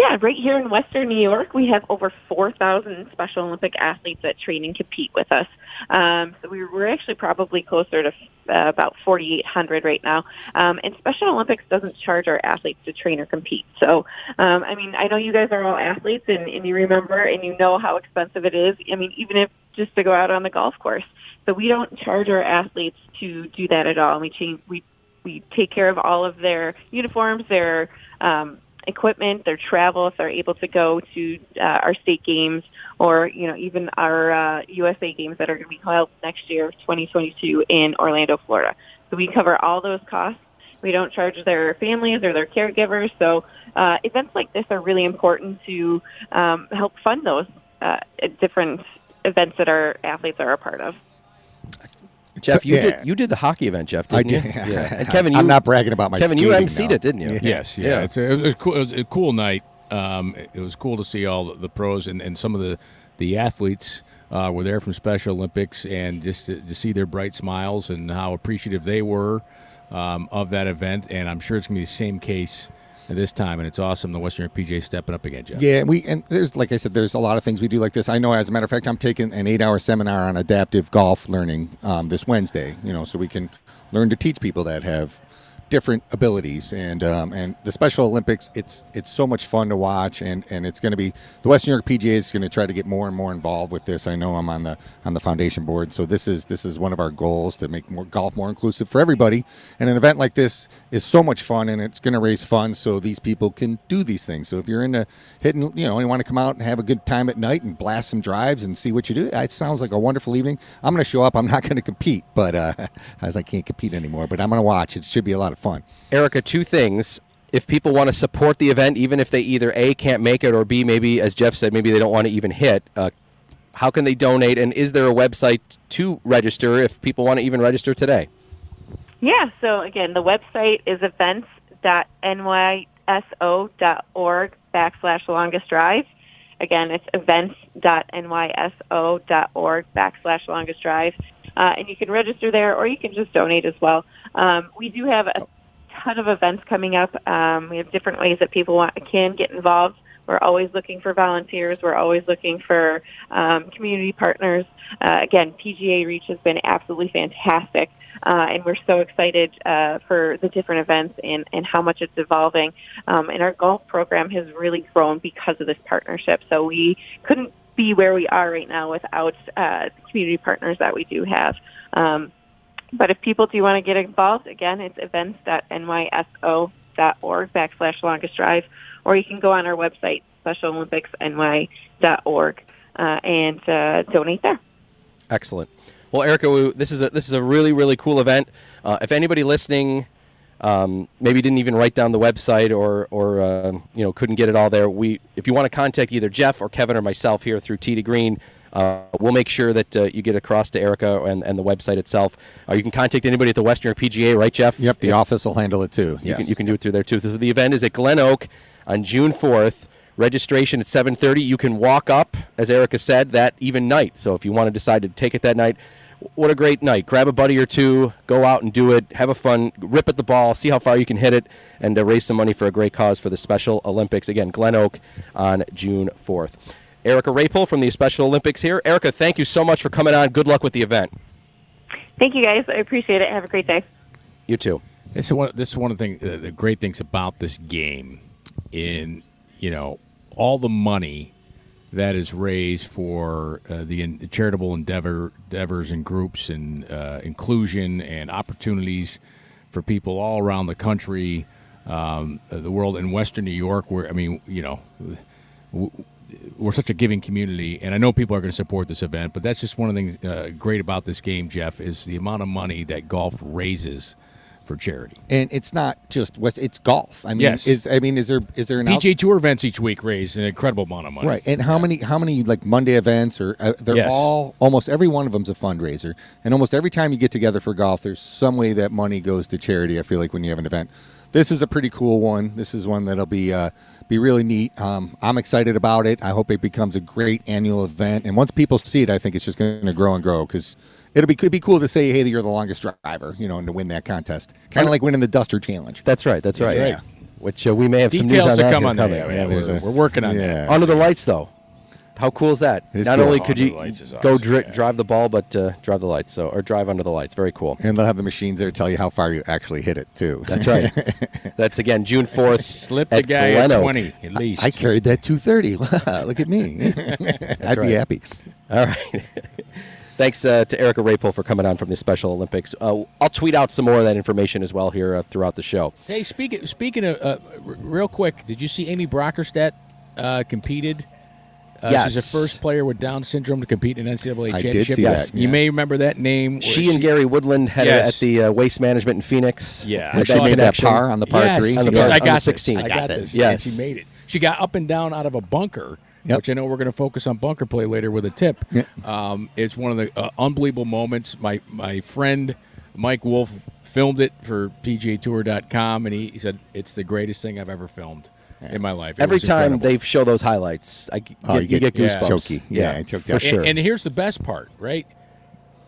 Yeah, right here in Western New York, we have over 4,000 Special Olympic athletes that train and compete with us. Um, so we, we're actually probably closer to uh, about 4,800 right now. Um, and Special Olympics doesn't charge our athletes to train or compete. So, um, I mean, I know you guys are all athletes and, and you remember and you know how expensive it is. I mean, even if just to go out on the golf course. So we don't charge our athletes to do that at all. We change, we we take care of all of their uniforms, their um, equipment, their travel if they're able to go to uh, our state games or you know even our uh, USA games that are going to be held next year, 2022 in Orlando, Florida. So we cover all those costs. We don't charge their families or their caregivers. So uh, events like this are really important to um, help fund those uh, different events that our athletes are a part of. Jeff, So- you yeah. did you did the hockey event, Jeff, I didn't did. you? Yeah. And Kevin, you, I'm not bragging about my Kevin, you skating, emceed though. it, didn't you? Yes, yeah, Yeah. It's a, it, was, it cool. It was a cool night. Um, it, it was cool to see all the, the pros and, and some of the the athletes uh, were there from Special Olympics, and just to, to see their bright smiles and how appreciative they were um, of that event. And I'm sure it's going to be the same case this time, and it's awesome. The Western PGA stepping up again, Jeff. Yeah, we and there's like I said, there's a lot of things we do like this. I know, as a matter of fact, I'm taking an eight-hour seminar on adaptive golf learning um, this Wednesday. You know, so we can learn to teach people that have different abilities and um, and the Special Olympics. It's it's so much fun to watch, and and it's going to be the Western New York PGA is going to try to get more and more involved with this. I know I'm on the on the foundation board, so this is this is one of our goals to make more golf more inclusive for everybody. And an event like this is so much fun, and it's going to raise funds so these people can do these things. So if you're into hitting, you know, you want to come out and have a good time at night and blast some drives and see what you do, it sounds like a wonderful evening. I'm going to show up. I'm not going to compete, but uh, as I can't compete anymore, but I'm going to watch. It should be a lot of fun. Erica, two things. If people want to support the event, even if they either A, can't make it, or B, maybe, as Jeff said, maybe they don't want to even hit, uh, how can they donate? And is there a website to register if people want to even register today? Yeah. So again, the website is events.nyso.org backslash longest drive. Again, it's events.nyso.org backslash longest drive. Uh, and you can register there or you can just donate as well. Um, we do have a ton of events coming up. Um, we have different ways that people want, can get involved. We're always looking for volunteers. We're always looking for um, community partners. Uh, again, PGA Reach has been absolutely fantastic, uh, and we're so excited uh, for the different events and, and how much it's evolving. Um, and our golf program has really grown because of this partnership. So we couldn't be where we are right now without uh, the community partners that we do have. Um, but if people do want to get involved, again, it's events.nyso.org backslash longest drive, or you can go on our website, specialolympicsny.org, uh, and uh, donate there. Excellent. Well, Erica, this is a this is a really really cool event. Uh, if anybody listening um, maybe didn't even write down the website or or uh, you know couldn't get it all there, we if you want to contact either Jeff or Kevin or myself here through Tee to Green, uh, we'll make sure that uh, you get across to Erica and, and the website itself. Uh, you can contact anybody at the Western PGA, right, Jeff? Yep, the If- office will handle it too. you, Yes. can, you can do it through there too. So the event is at Glen Oak on June 4th. Registration at 7:30. You can walk up, as Erica said, that even night. So if you want to decide to take it that night, what a great night! Grab a buddy or two, go out and do it. Have a fun, rip at the ball, see how far you can hit it, and uh, raise some money for a great cause for the Special Olympics. Again, Glen Oak on June 4th. Erica Rapel from the Special Olympics here. Erica, thank you so much for coming on. Good luck with the event. Thank you, guys. I appreciate it. Have a great day. You too. This is one. This is one of the, thing, uh, the great things about this game. In you know all the money that is raised for uh, the in, charitable endeavor endeavors and groups and uh, inclusion and opportunities for people all around the country, um, uh, the world, in Western New York. Where I mean, you know. We're such a giving community, and I know people are going to support this event. But that's just one of the things uh, great about this game, Jeff, is the amount of money that golf raises for charity. and it's not just West. It's golf. I mean, Yes. is I mean, is there is there an out- Tour events each week raise an incredible amount of money. Right, and how many how many like Monday events or uh, they're Yes. all almost every one of them's a fundraiser, and almost every time you get together for golf, there's some way that money goes to charity. I feel like when you have an event, this is a pretty cool one. This is one that'll be uh, be really neat. Um, I'm excited about it. I hope it becomes a great annual event, and once people see it, I think it's just going to grow and grow because. It'll be could be cool to say, "Hey, that you're the longest driver," you know, and to win that contest, kind of like winning the Duster Challenge. That's right. That's right. right. Which uh, we may have some news Details on to that come here on that. coming. Yeah, Yeah, we're, we're working on Yeah. that. Under the lights, though. How cool is that? It is Not cool. only could Under you the lights is go awesome, dri- yeah. drive the ball, but uh, drive the lights, so or drive under the lights. Very cool. And they'll have the machines there to tell you how far you actually hit it too. That's right. That's again June fourth. Slip the at guy at Oak. 20 at least. I carried that 230. Look at me. I'd right. be happy. All right. Thanks uh, to Erica Rapel for coming on from the Special Olympics. Uh, I'll tweet out some more of that information as well here uh, throughout the show. Hey, speaking speaking of uh, r- real quick, did you see Amy Bockerstette uh, competed? Uh, She's the first player with Down syndrome to compete in an NCAA I did championship. see that, You yeah. may remember that name. where She and Gary Woodland had Yes. a, at the uh, Waste Management in Phoenix. Yeah. Had Where she made that par on the par yes, three. On the par- I on the got 16. This. I I got got this. this. Yes. And she made it. She got up and down out of a bunker Yep. which I know we're going to focus on bunker play later with a tip. Yeah. Um, it's one of the uh, unbelievable moments. My my friend Mike Wolf filmed it for PGAtour.com, and he, he said it's the greatest thing I've ever filmed in my life. It Every time incredible. they show those highlights, I Oh, get, you get, yeah. goosebumps. Yeah, I choked for sure. And, and here's the best part, right?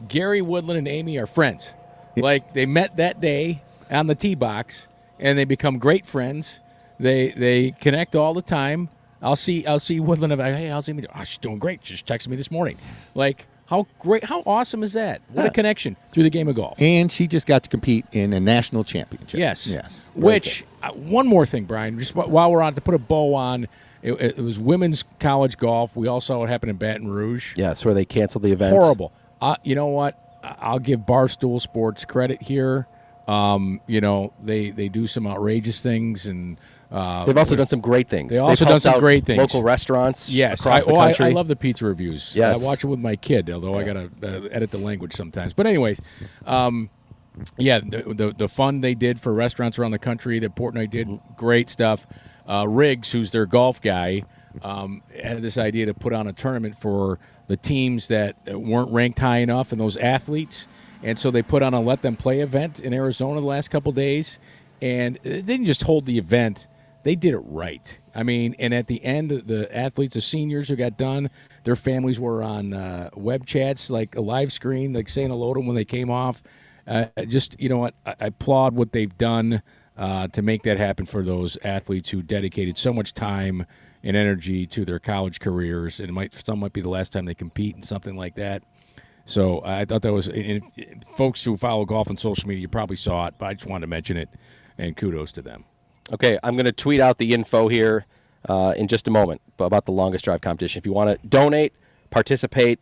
Gary Woodland and Amy are friends. Like they met that day on the tee box, and they become great friends. They they connect all the time. I'll see I'll see Woodland. I'm hey, how's Amy? doing? Oh, she's doing great. She just texted me this morning. Like how great, how awesome is that? What a connection through the game of golf. And she just got to compete in a national championship. Yes. Yes. Which uh, one more thing, Brian? Just while we're on to put a bow on, it, it was women's college golf. We all saw what happened in Baton Rouge. Yes, where they canceled the event. Horrible. Uh, you know what? I'll give Barstool Sports credit here. Um, you know they they do some outrageous things, and uh, They've also done some great things. They They've also done some great things. Local restaurants Yes, across I, the oh, I- country. I, love the pizza reviews. Yes. I watch it with my kid, although I gotta uh, edit the language sometimes. But anyways, um, yeah, the, the the fun they did for restaurants around the country that Portnoy did, Mm-hmm. great stuff. Uh, Riggs, who's their golf guy, um, had this idea to put on a tournament for the teams that weren't ranked high enough and those athletes, and so they put on a let them play event in Arizona the last couple days, and they didn't just hold the event they did it right. I mean, and at the end, the athletes, the seniors who got done, their families were on uh, web chats, like a live screen, like saying hello to them when they came off. Uh, just you know what, I, applaud what they've done uh, to make that happen for those athletes who dedicated so much time and energy to their college careers, and might some might be the last time they compete in something like that. So I thought that was, and folks who follow golf on social media, you probably saw it, but I just wanted to mention it, and kudos to them. Okay, I'm going to tweet out the info here uh, in just a moment about the longest drive competition. If you want to donate, participate,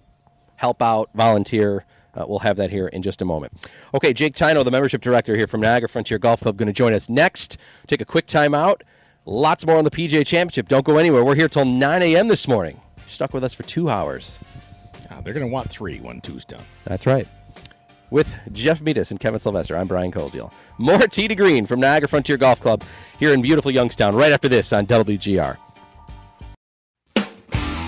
help out, volunteer, uh, we'll have that here in just a moment. Okay, Jake Tino, the membership director here from Niagara Frontier Golf Club, going to join us next. Take a quick time out. Lots more on the PGA Championship. Don't go anywhere. We're here till 9 a.m. this morning. Stuck with us for two hours. They're going to want three when two's done. That's right. With Jeff Metis and Kevin Sylvester, I'm Brian Koziol. More Tee to Green from Niagara Frontier Golf Club here in beautiful Youngstown right after this on WGR.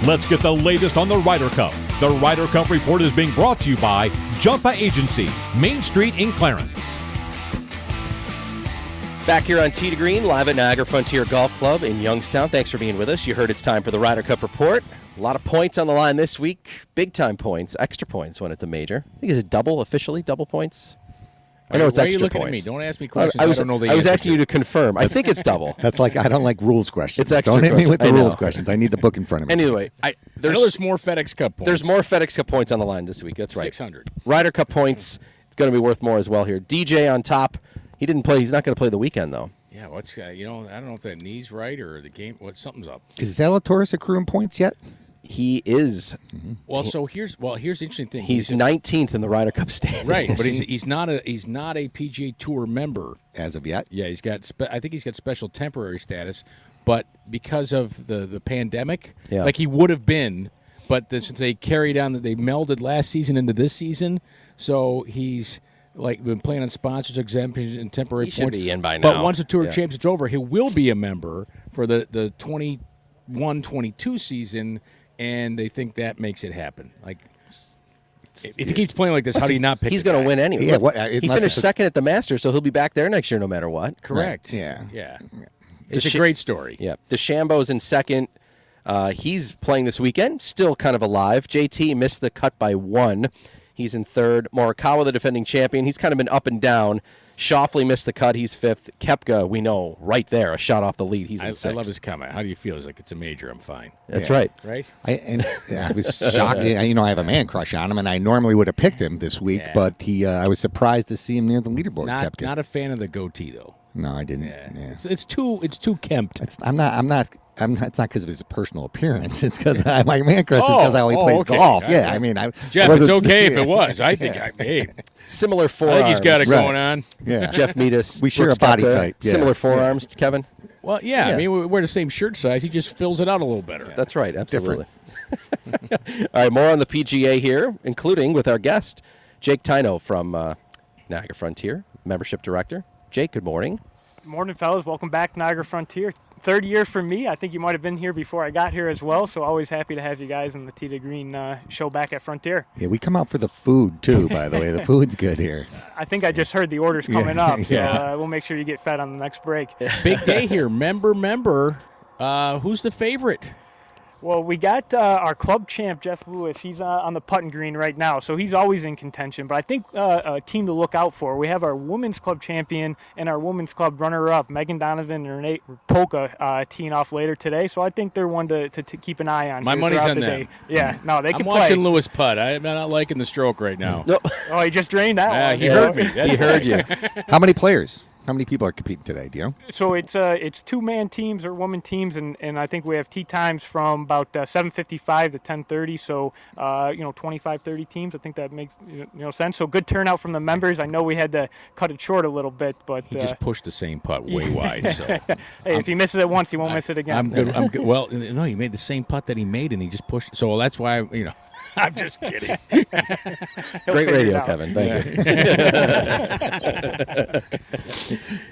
Let's get the latest on the Ryder Cup. The Ryder Cup report is being brought to you by Jumpa Agency, Main Street in Clarence. Back here on Tee to Green, live at Niagara Frontier Golf Club in Youngstown. Thanks for being with us. You heard it's time for the Ryder Cup report. A lot of points on the line this week. Big time points, extra points when it's a major. I think is it double officially, double points? I know it's Why are you extra looking at me? Don't ask me questions I was, I don't know the I was asking to. you to confirm. I think it's double. That's like I don't like rules questions. It's extra Don't hit me with the rules questions. I need the book in front of me. Anyway, I, I know there's there's more FedEx Cup points. There's more FedEx Cup points on the line this week. That's right. 600. Ryder Cup points. It's going to be worth more as well here. DJ on top. He didn't play. He's not going to play the weekend though. Yeah, what's uh, you know I don't know if that knee's right or the game. What something's up. Is Zalatoris accruing points yet? He is. Well, so here's well here's the interesting thing. He's 19th in the Ryder Cup standings. right, but he's he's not a he's not a PGA Tour member. As of yet, Yeah, he's got. Spe- I think he's got special temporary status, but because of the the pandemic, Yeah. like he would have been, but the, since they carried on that they melded last season into this season, so he's like been playing on sponsors exemptions and temporary He should points. be in by now. But once the tour Yeah. championship's over, he will be a member for the the 21-22 season, and they think that makes it happen. Like. If if he keeps playing like this, how do you not pick? He's going to win anyway. Yeah, what- uh, he finished second at the Masters, so he'll be back there next year no matter what. Correct. Yeah. Yeah. It's Desha- a great story. Yeah. DeChambeau's in second. Uh, he's playing this weekend, still kind of alive. JT missed the cut by one. He's in third. Morikawa, the defending champion, he's kind of been up and down. Schauffele missed the cut. He's fifth. Koepka, we know, right there, a shot off the lead. He's in I, I love his comment. How do you feel? He's like, it's a major. I'm fine. That's Yeah. right. Right? I and I was shocked. You know, I have a man crush on him, and I normally would have picked him this week, Yeah. but he. Uh, I was surprised to see him near the leaderboard. Not Koepka. not a fan of the goatee though. No, I didn't. Yeah. Yeah. It's, it's too it's too kempt. It's, I'm not. I'm not. I'm not. It's not because of his personal appearance. It's because my man crush is Oh, because how he oh, plays okay. golf. I- Yeah, I mean, I, Jeff, it's okay if it was. I think I hey, Similar I forearms. think he's got it Right. going on. Yeah. Jeff Metis. We share a body type, yeah. Similar Yeah. forearms, Kevin. Well, yeah, Yeah. I mean we wear the same shirt size. He just fills it out a little better. That's right, absolutely. All right, more on the PGA here, including with our guest, Jake Tino from uh, Niagara Frontier, membership director. Jake, good morning. Good Morning, fellas. Welcome back, Niagara Frontier. third year for me. I think you might have been here before I got here as well. So always happy to have you guys in the Tee to Green uh, show back at Frontier. Yeah, we come out for the food too. By the way, the food's good here. I think I just heard the orders coming Yeah, up. So yeah. uh, we'll make sure you get fed on the next break. Big day here. Member, member. Uh, who's the favorite? Well, we got uh, our club champ Jeff Lewis. He's uh, on the putting green right now, so he's always in contention. But I think uh, a team to look out for. We have our women's club champion and our women's club runner-up, Megan Donovan and Renee Polka, uh, teeing off later today. So I think they're one to, to, to keep an eye on. My here money's on the them. Day. Yeah, no, they Can I'm can watching. Lewis putt. I'm not liking the stroke right now. No, Oh, he just drained that one. he you heard me. That's he heard you. How many players? How many people are competing today? Do you know? So it's uh, it's two man teams or woman teams, and, and I think we have tee times from about uh, 7:55 to 10:30. So uh, you know 25, 30 teams. I think that makes you know sense. So good turnout from the members. I know we had to cut it short a little bit, but He uh, just pushed the same putt way wide. So hey, if he misses it once, he won't miss it again. I'm good. I'm good. Well, no, he made the same putt that he made, and he just pushed. So that's why you know. I'm just kidding. Great radio. Kevin. Thank you.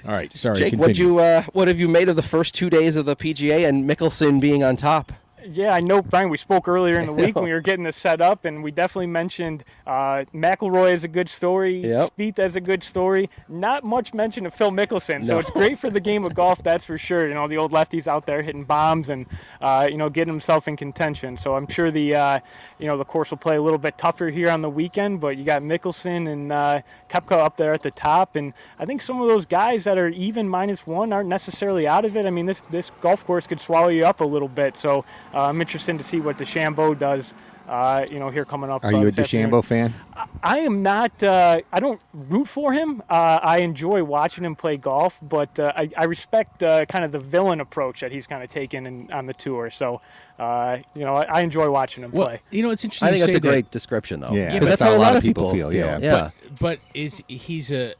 All right, sorry. Jake, continue. what you uh, what have you made of the first two days of the PGA and Mickelson being on top? Yeah, I know, Brian. We spoke earlier in the week when we were getting this set up, and we definitely mentioned uh, McIlroy is a good story. Yep. Spieth as a good story. Not much mention of Phil Mickelson, so it's great for the game of golf, that's for sure. You know, the old lefties out there hitting bombs and uh, you know getting himself in contention. So I'm sure the uh, you know the course will play a little bit tougher here on the weekend, but you got Mickelson and uh, Koepka up there at the top, and I think some of those guys that are even minus one aren't necessarily out of it. I mean, this this golf course could swallow you up a little bit. So I'm interested to see what DeChambeau does. Uh, you know, here coming up. Are uh, you a this afternoon. DeChambeau fan? I am not. Uh, I don't root for him. Uh, I enjoy watching him play golf, but uh, I, I respect uh, kind of the villain approach that he's kind of taken in, on the tour. So, uh, you know, I, I enjoy watching him Well, play. you know, it's interesting. I think you that's say a great that, description, though. Yeah, because that's that's how how a lot of people feel, yeah. Yeah. But, but is he's a?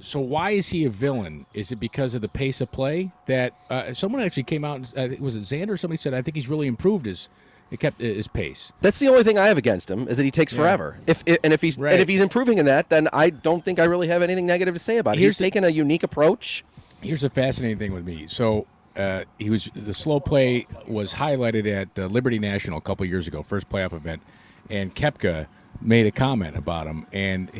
So why is he a villain? Is it because of the pace of play that uh, someone actually came out? And, uh, was it Xander? Somebody said I think he's really improved his. It kept uh, his pace. That's the only thing I have against him is that he takes forever. If and if he's Right. and if he's improving in that, then I don't think I really have anything negative to say about it. Here's He's the- taken a unique approach. Here's the fascinating thing with me. So uh, he was the slow play was highlighted at uh, Liberty National a couple years ago, first playoff event, and Koepka made a comment about him, and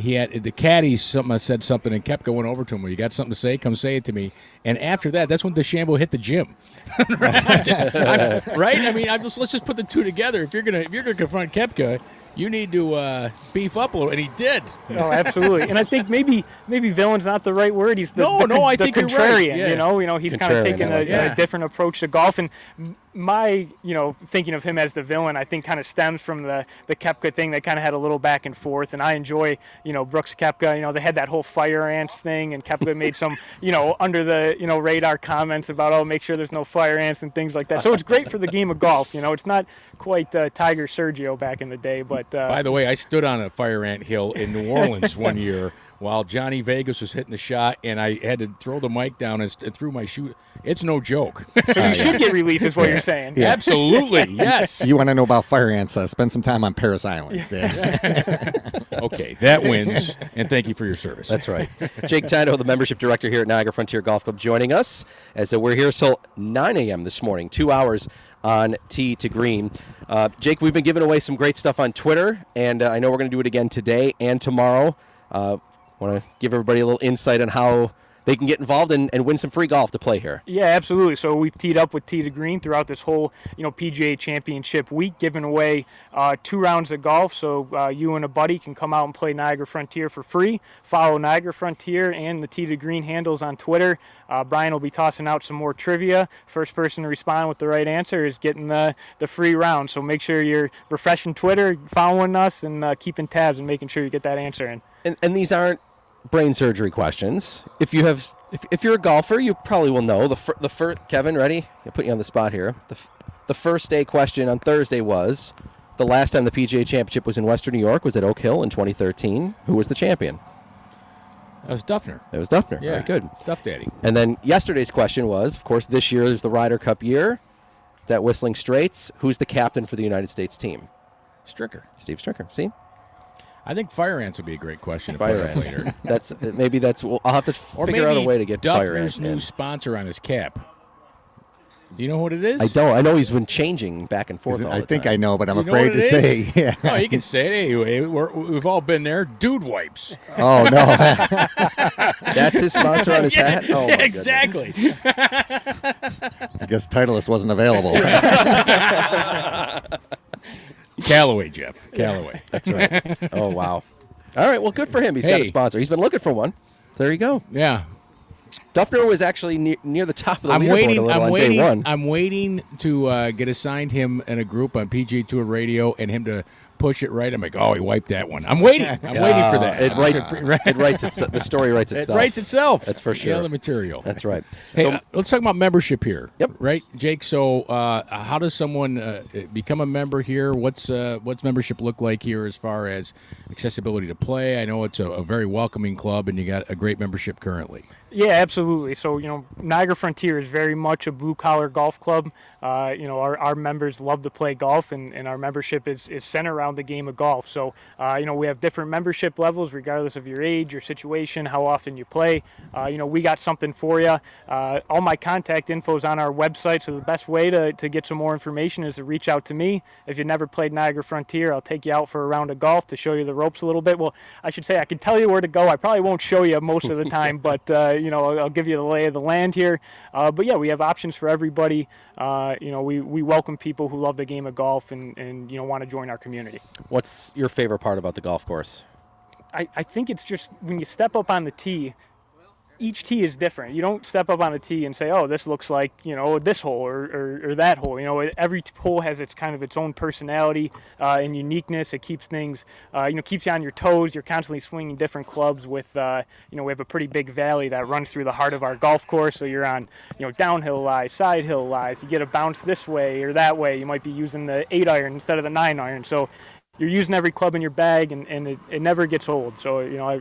he had the caddies something said something, and kept going over to him. Well, you got something to say? Come say it to me. And after that, that's when DeChambeau hit the gym. right? I'm just- I'm- right? I mean, I'm just, let's just put the two together. If you're gonna if you're gonna confront Koepka, you need to uh, beef up a little, and he did. No, absolutely. and I think maybe maybe villain's not the right word. He's the, No, the, no, I the think you're right. contrarian. Yeah. You know, you know, he's kind of Contrarian, taking I a, like that. a different approach to golf. And m- my, you know, thinking of him as the villain, I think kind of stems from the the Koepka thing. They kind of had a little back and forth, and I enjoy, you know, Brooks Koepka. You know, they had that whole fire ants thing, and Koepka made some, you know, under the you know radar comments about oh, make sure there's no fire ants and things like that. So it's great for the game of golf. You know, it's not quite uh, Tiger Sergio back in the day, but uh, By the way, I stood on a fire ant hill in New Orleans one year while Johnny Vegas was hitting the shot, and I had to throw the mic down and, and threw my shoe. It's no joke. so you should get relief, is what you're saying. Absolutely, yes. You want to know about fire ants? Uh, spend some time on Parris Island. Yeah. Okay, that wins, and thank you for your service. That's right. Jake Tando, the membership director here at Niagara Frontier Golf Club, joining us as uh, we're here till 9 a.m. this morning, two hours on Tee to Green. Uh, Jake, we've been giving away some great stuff on Twitter, and uh, I know we're going to do it again today and tomorrow. Uh, Want to give everybody a little insight on how they can get involved and, and win some free golf to play here. Yeah, absolutely. So we've teed up with Tee to Green throughout this whole, you know, PGA Championship week, giving away uh, two rounds of golf. So uh, you and a buddy can come out and play Niagara Frontier for free. Follow Niagara Frontier and the Tee to Green handles on Twitter. Uh, Brian will be tossing out some more trivia. First person to respond with the right answer is getting the the free round. So make sure you're refreshing Twitter, following us, and uh, keeping tabs and making sure you get that answer in. And, and these aren't brain surgery questions. If you have, if, if you're a golfer, you probably will know the fir- the first. Kevin, ready? I'll put you on the spot here. The f- the first day question on Thursday was the last time the PGA Championship was in Western New York was at Oak Hill in 2013. Who was the champion? That was Dufner. It was Dufner. Yeah, Very good. Duff Daddy. And then yesterday's question was, of course, this year is the Ryder Cup year. It's at Whistling Straits. Who's the captain for the United States team? Stricker. Steve Stricker. See, I think fire ants would be a great question. to fire put ants. later. that's maybe that's. Well, I'll have to Or figure out a way to get fire ants Dufner's new in. sponsor on his cap. Do you know what it is? I don't. I know he's been changing back and forth. It- all I think time. I know, but I'm you afraid to it say. Yeah. Oh, you can say it anyway. We're, we've all been there. Dude wipes. Oh no. That's his sponsor on his hat. Oh, my goodness. exactly. I guess Titleist wasn't available. Callaway, Jeff. Callaway. That's right. oh wow. All right. Well, good for him. He's got Hey. a sponsor. He's been looking for one. There you go. Yeah. Dufner was actually near, near the top of the I'm leaderboard a waiting. little I'm on waiting. day one. I'm waiting to uh, get assigned him in a group on PGA Tour Radio and him to push it right. I'm like, oh, he wiped that one. I'm waiting. I'm waiting for that. It, write, sure- it writes its, the story writes It itself. writes itself. That's for sure. the material. That's right. Hey, So- uh, let's talk about membership here. Yep. Right, Jake. So, uh, how does someone uh, become a member here? What's uh, what's membership look like here as far as accessibility to play? I know it's a, a very welcoming club, and you got a great membership currently. Yeah, absolutely. So, you know, Niagara Frontier is very much a blue collar golf club. Uh, you know, our, our members love to play golf, and, and our membership is, is centered around the game of golf. So, uh, you know, we have different membership levels regardless of your age, your situation, how often you play. Uh, you know, we got something for you. Uh, all my contact info is on our website. So, the best way to, to get some more information is to reach out to me. If you've never played Niagara Frontier, I'll take you out for a round of golf to show you the ropes a little bit. Well, I should say I can tell you where to go. I probably won't show you most of the time, but uh, you know, I'll, give you the lay of the land here. Uh, but yeah, we have options for everybody. Uh, you know, we, we welcome people who love the game of golf and, and you know want to join our community. What's your favorite part about the golf course? I, I think it's just when you step up on the tee, each tee is different. You don't step up on a tee and say, "Oh, this looks like you know this hole or, or, or that hole." You know, every hole has its kind of its own personality uh, and uniqueness. It keeps things, uh, you know, keeps you on your toes. You're constantly swinging different clubs. With uh, you know, we have a pretty big valley that runs through the heart of our golf course. So you're on, you know, downhill lies, side hill lies. You get a bounce this way or that way. You might be using the eight iron instead of the nine iron. So you're using every club in your bag, and, and it, it never gets old. So you know, I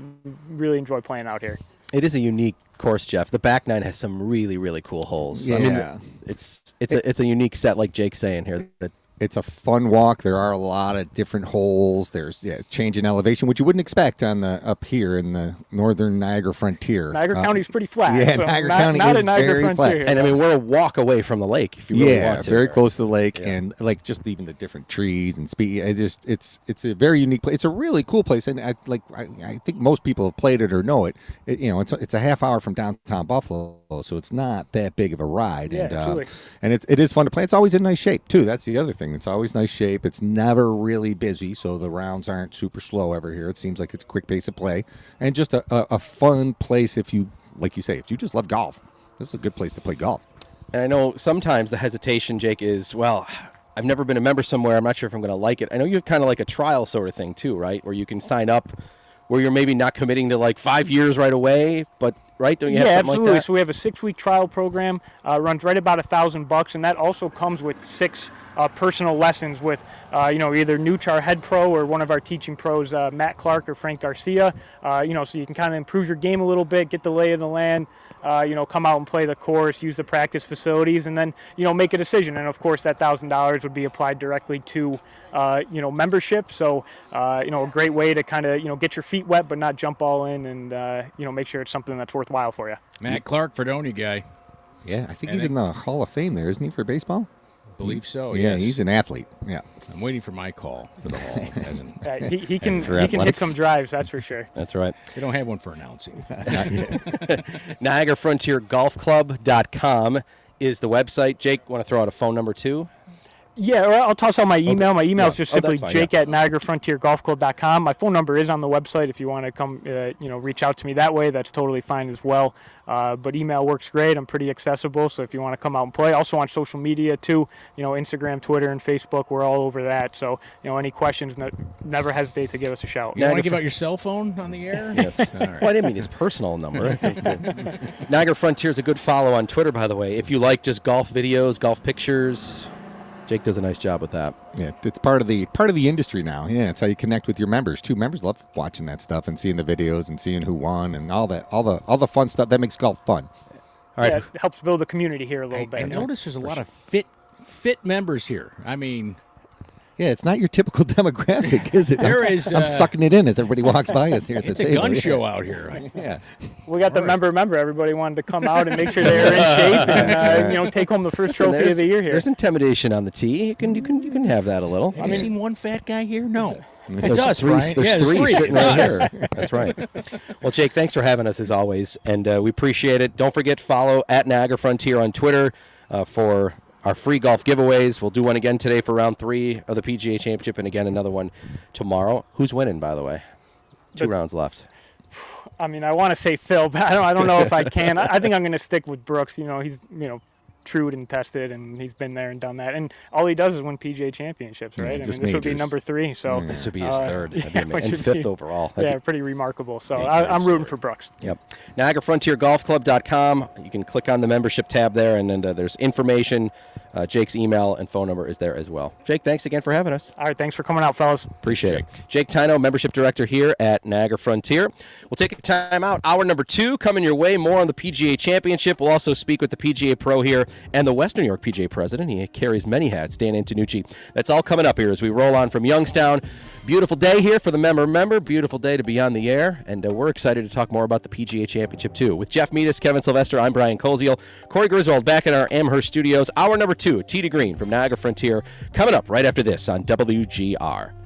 really enjoy playing out here. It is a unique course, Jeff. The back nine has some really, really cool holes. I mean, Yeah. it's it's a it's a unique set, like Jake's saying here. That it's a fun walk. There are a lot of different holes. There's yeah, change in elevation, which you wouldn't expect on the up here in the northern Niagara frontier. Niagara Uh, is pretty flat. yeah, so Niagara not, County not is a Niagara very Frontier. flat. here, and I mean, we're a walk away from the lake if you really yeah, want to. very close to the lake, and like just even the different trees and speed. It just it's it's a very unique place. It's a really cool place, and I like I, I think most people have played it or know it. it you know, it's a, it's a half hour from downtown Buffalo, so it's not that big of a ride. Yeah, and, uh, and it, it is fun to play. It's always in nice shape too. That's the other thing. It's always nice shape. It's never really busy, so the rounds aren't super slow ever here. It seems like it's a quick pace of play, and just a, a, a fun place if you like you say if you just love golf. This is a good place to play golf. And I know sometimes the hesitation, Jake, is well, I've never been a member somewhere. I'm not sure if I'm going to like it. I know you have kind of like a trial sort of thing too, right? Where you can sign up, where you're maybe not committing to like five years right away, but right? Don't you have yeah, something absolutely. like? So we have a six-week trial program. Uh, runs right about a thousand bucks, and that also comes with six uh, personal lessons with, uh, you know, either Nooch, our head pro, or one of our teaching pros, uh, Matt Clark or Frank Garcia. Uh, you know, so you can kind of improve your game a little bit, get the lay of the land. Uh, you know, come out and play the course, use the practice facilities, and then you know make a decision. And of course, that thousand dollars would be applied directly to, uh, you know, membership. So uh, you know, a great way to kind of you know get your feet wet, but not jump all in, and uh, you know make sure it's something that's worthwhile for you. Matt Clark, Fredonia guy. Yeah, I think And he's it- in the Hall of Fame there, isn't he, for baseball? Believe so. yeah, yes. he's an athlete. Yeah. I'm waiting for my call for the hall. Hasn't. Uh, he, he can For he can hit some drives, that's for sure. That's right. They don't have one for announcing. NiagaraFrontierGolfClub.com is the website. Jake, want to throw out a phone number too? Yeah, or I'll toss out my email. My email is Yeah. just Oh, simply that's fine, jake at NiagaraFrontierGolfClub.com. My phone number is on the website if you want to come, uh, you know, reach out to me that way. That's totally fine as well. Uh, but email works great. I'm pretty accessible, so if you want to come out and play, also on social media too. You know, Instagram, Twitter, and Facebook. We're all over that. So you know, any questions, no, never hesitate to give us a shout. You want to give out your cell phone on the air? Yes. All right. Well, I didn't mean his personal number. I think that- Niagara Frontier is a good follow on Twitter, by the way. If you like just golf videos, golf pictures, Jake does a nice job with that. Yeah, it's part of the part of the industry now. Yeah, it's how you connect with your members too. Members love watching that stuff and seeing the videos and seeing who won and all that, all the all the fun stuff that makes golf fun. All right. Yeah, it helps build the community here a little I, bit. I notice there's a lot of fit fit members here. I mean, Yeah, it's not your typical demographic, is it? There I'm, is, I'm uh, sucking it in as everybody walks by us here at the It's a gun yeah. show out here. right? Yeah. We got the member member. Everybody wanted to come out and make sure they were in shape and uh, you know take home the first Listen, trophy of the year here. There's intimidation on the tee. You can you can you can have that a little. Have you seen one fat guy here? No. There's It's us, three, Brian. There's Yeah, there's three, three. sitting right here. That's right. Well, Jake, thanks for having us as always, and uh, we appreciate it. Don't forget follow at Niagara Frontier on Twitter uh, for our free golf giveaways. We'll do one again today for round three of the PGA Championship, and again another one tomorrow. Who's winning, by the way? Two The- rounds left. I mean, I want to say Phil, but I don't. I don't know if I can. I, I think I'm going to stick with Brooks. You know, he's you know true and tested, and he's been there and done that. And all he does is win PGA championships, Yeah, right? I mean, this would be number three. So This would be his uh, third, yeah, and fifth be- overall. That'd Yeah, be- pretty remarkable. So I, I'm rooting for Brooks. Yep. Niagara Frontier Golf Club.com. You can click on the membership tab there, and then uh, there's information. Uh, Jake's email and phone number is there as well. Jake, thanks again for having us. All right, thanks for coming out, fellas. Appreciate it. Jake Tino, membership director here at Niagara Frontier. We'll take a time out. Hour number two coming your way. More on the PGA Championship. We'll also speak with the PGA Pro here and the Western New York PGA President. He carries many hats, Dan Antonucci. That's all coming up here as we roll on from Youngstown. Beautiful day here for the member member. Beautiful day to be on the air, and uh, we're excited to talk more about the PGA Championship too. With Jeff Meadis, Kevin Sylvester, I'm Brian Koziol, Corey Griswold back in our Amherst studios. Hour number two, Tee to Green from Niagara Frontier, coming up right after this on WGR.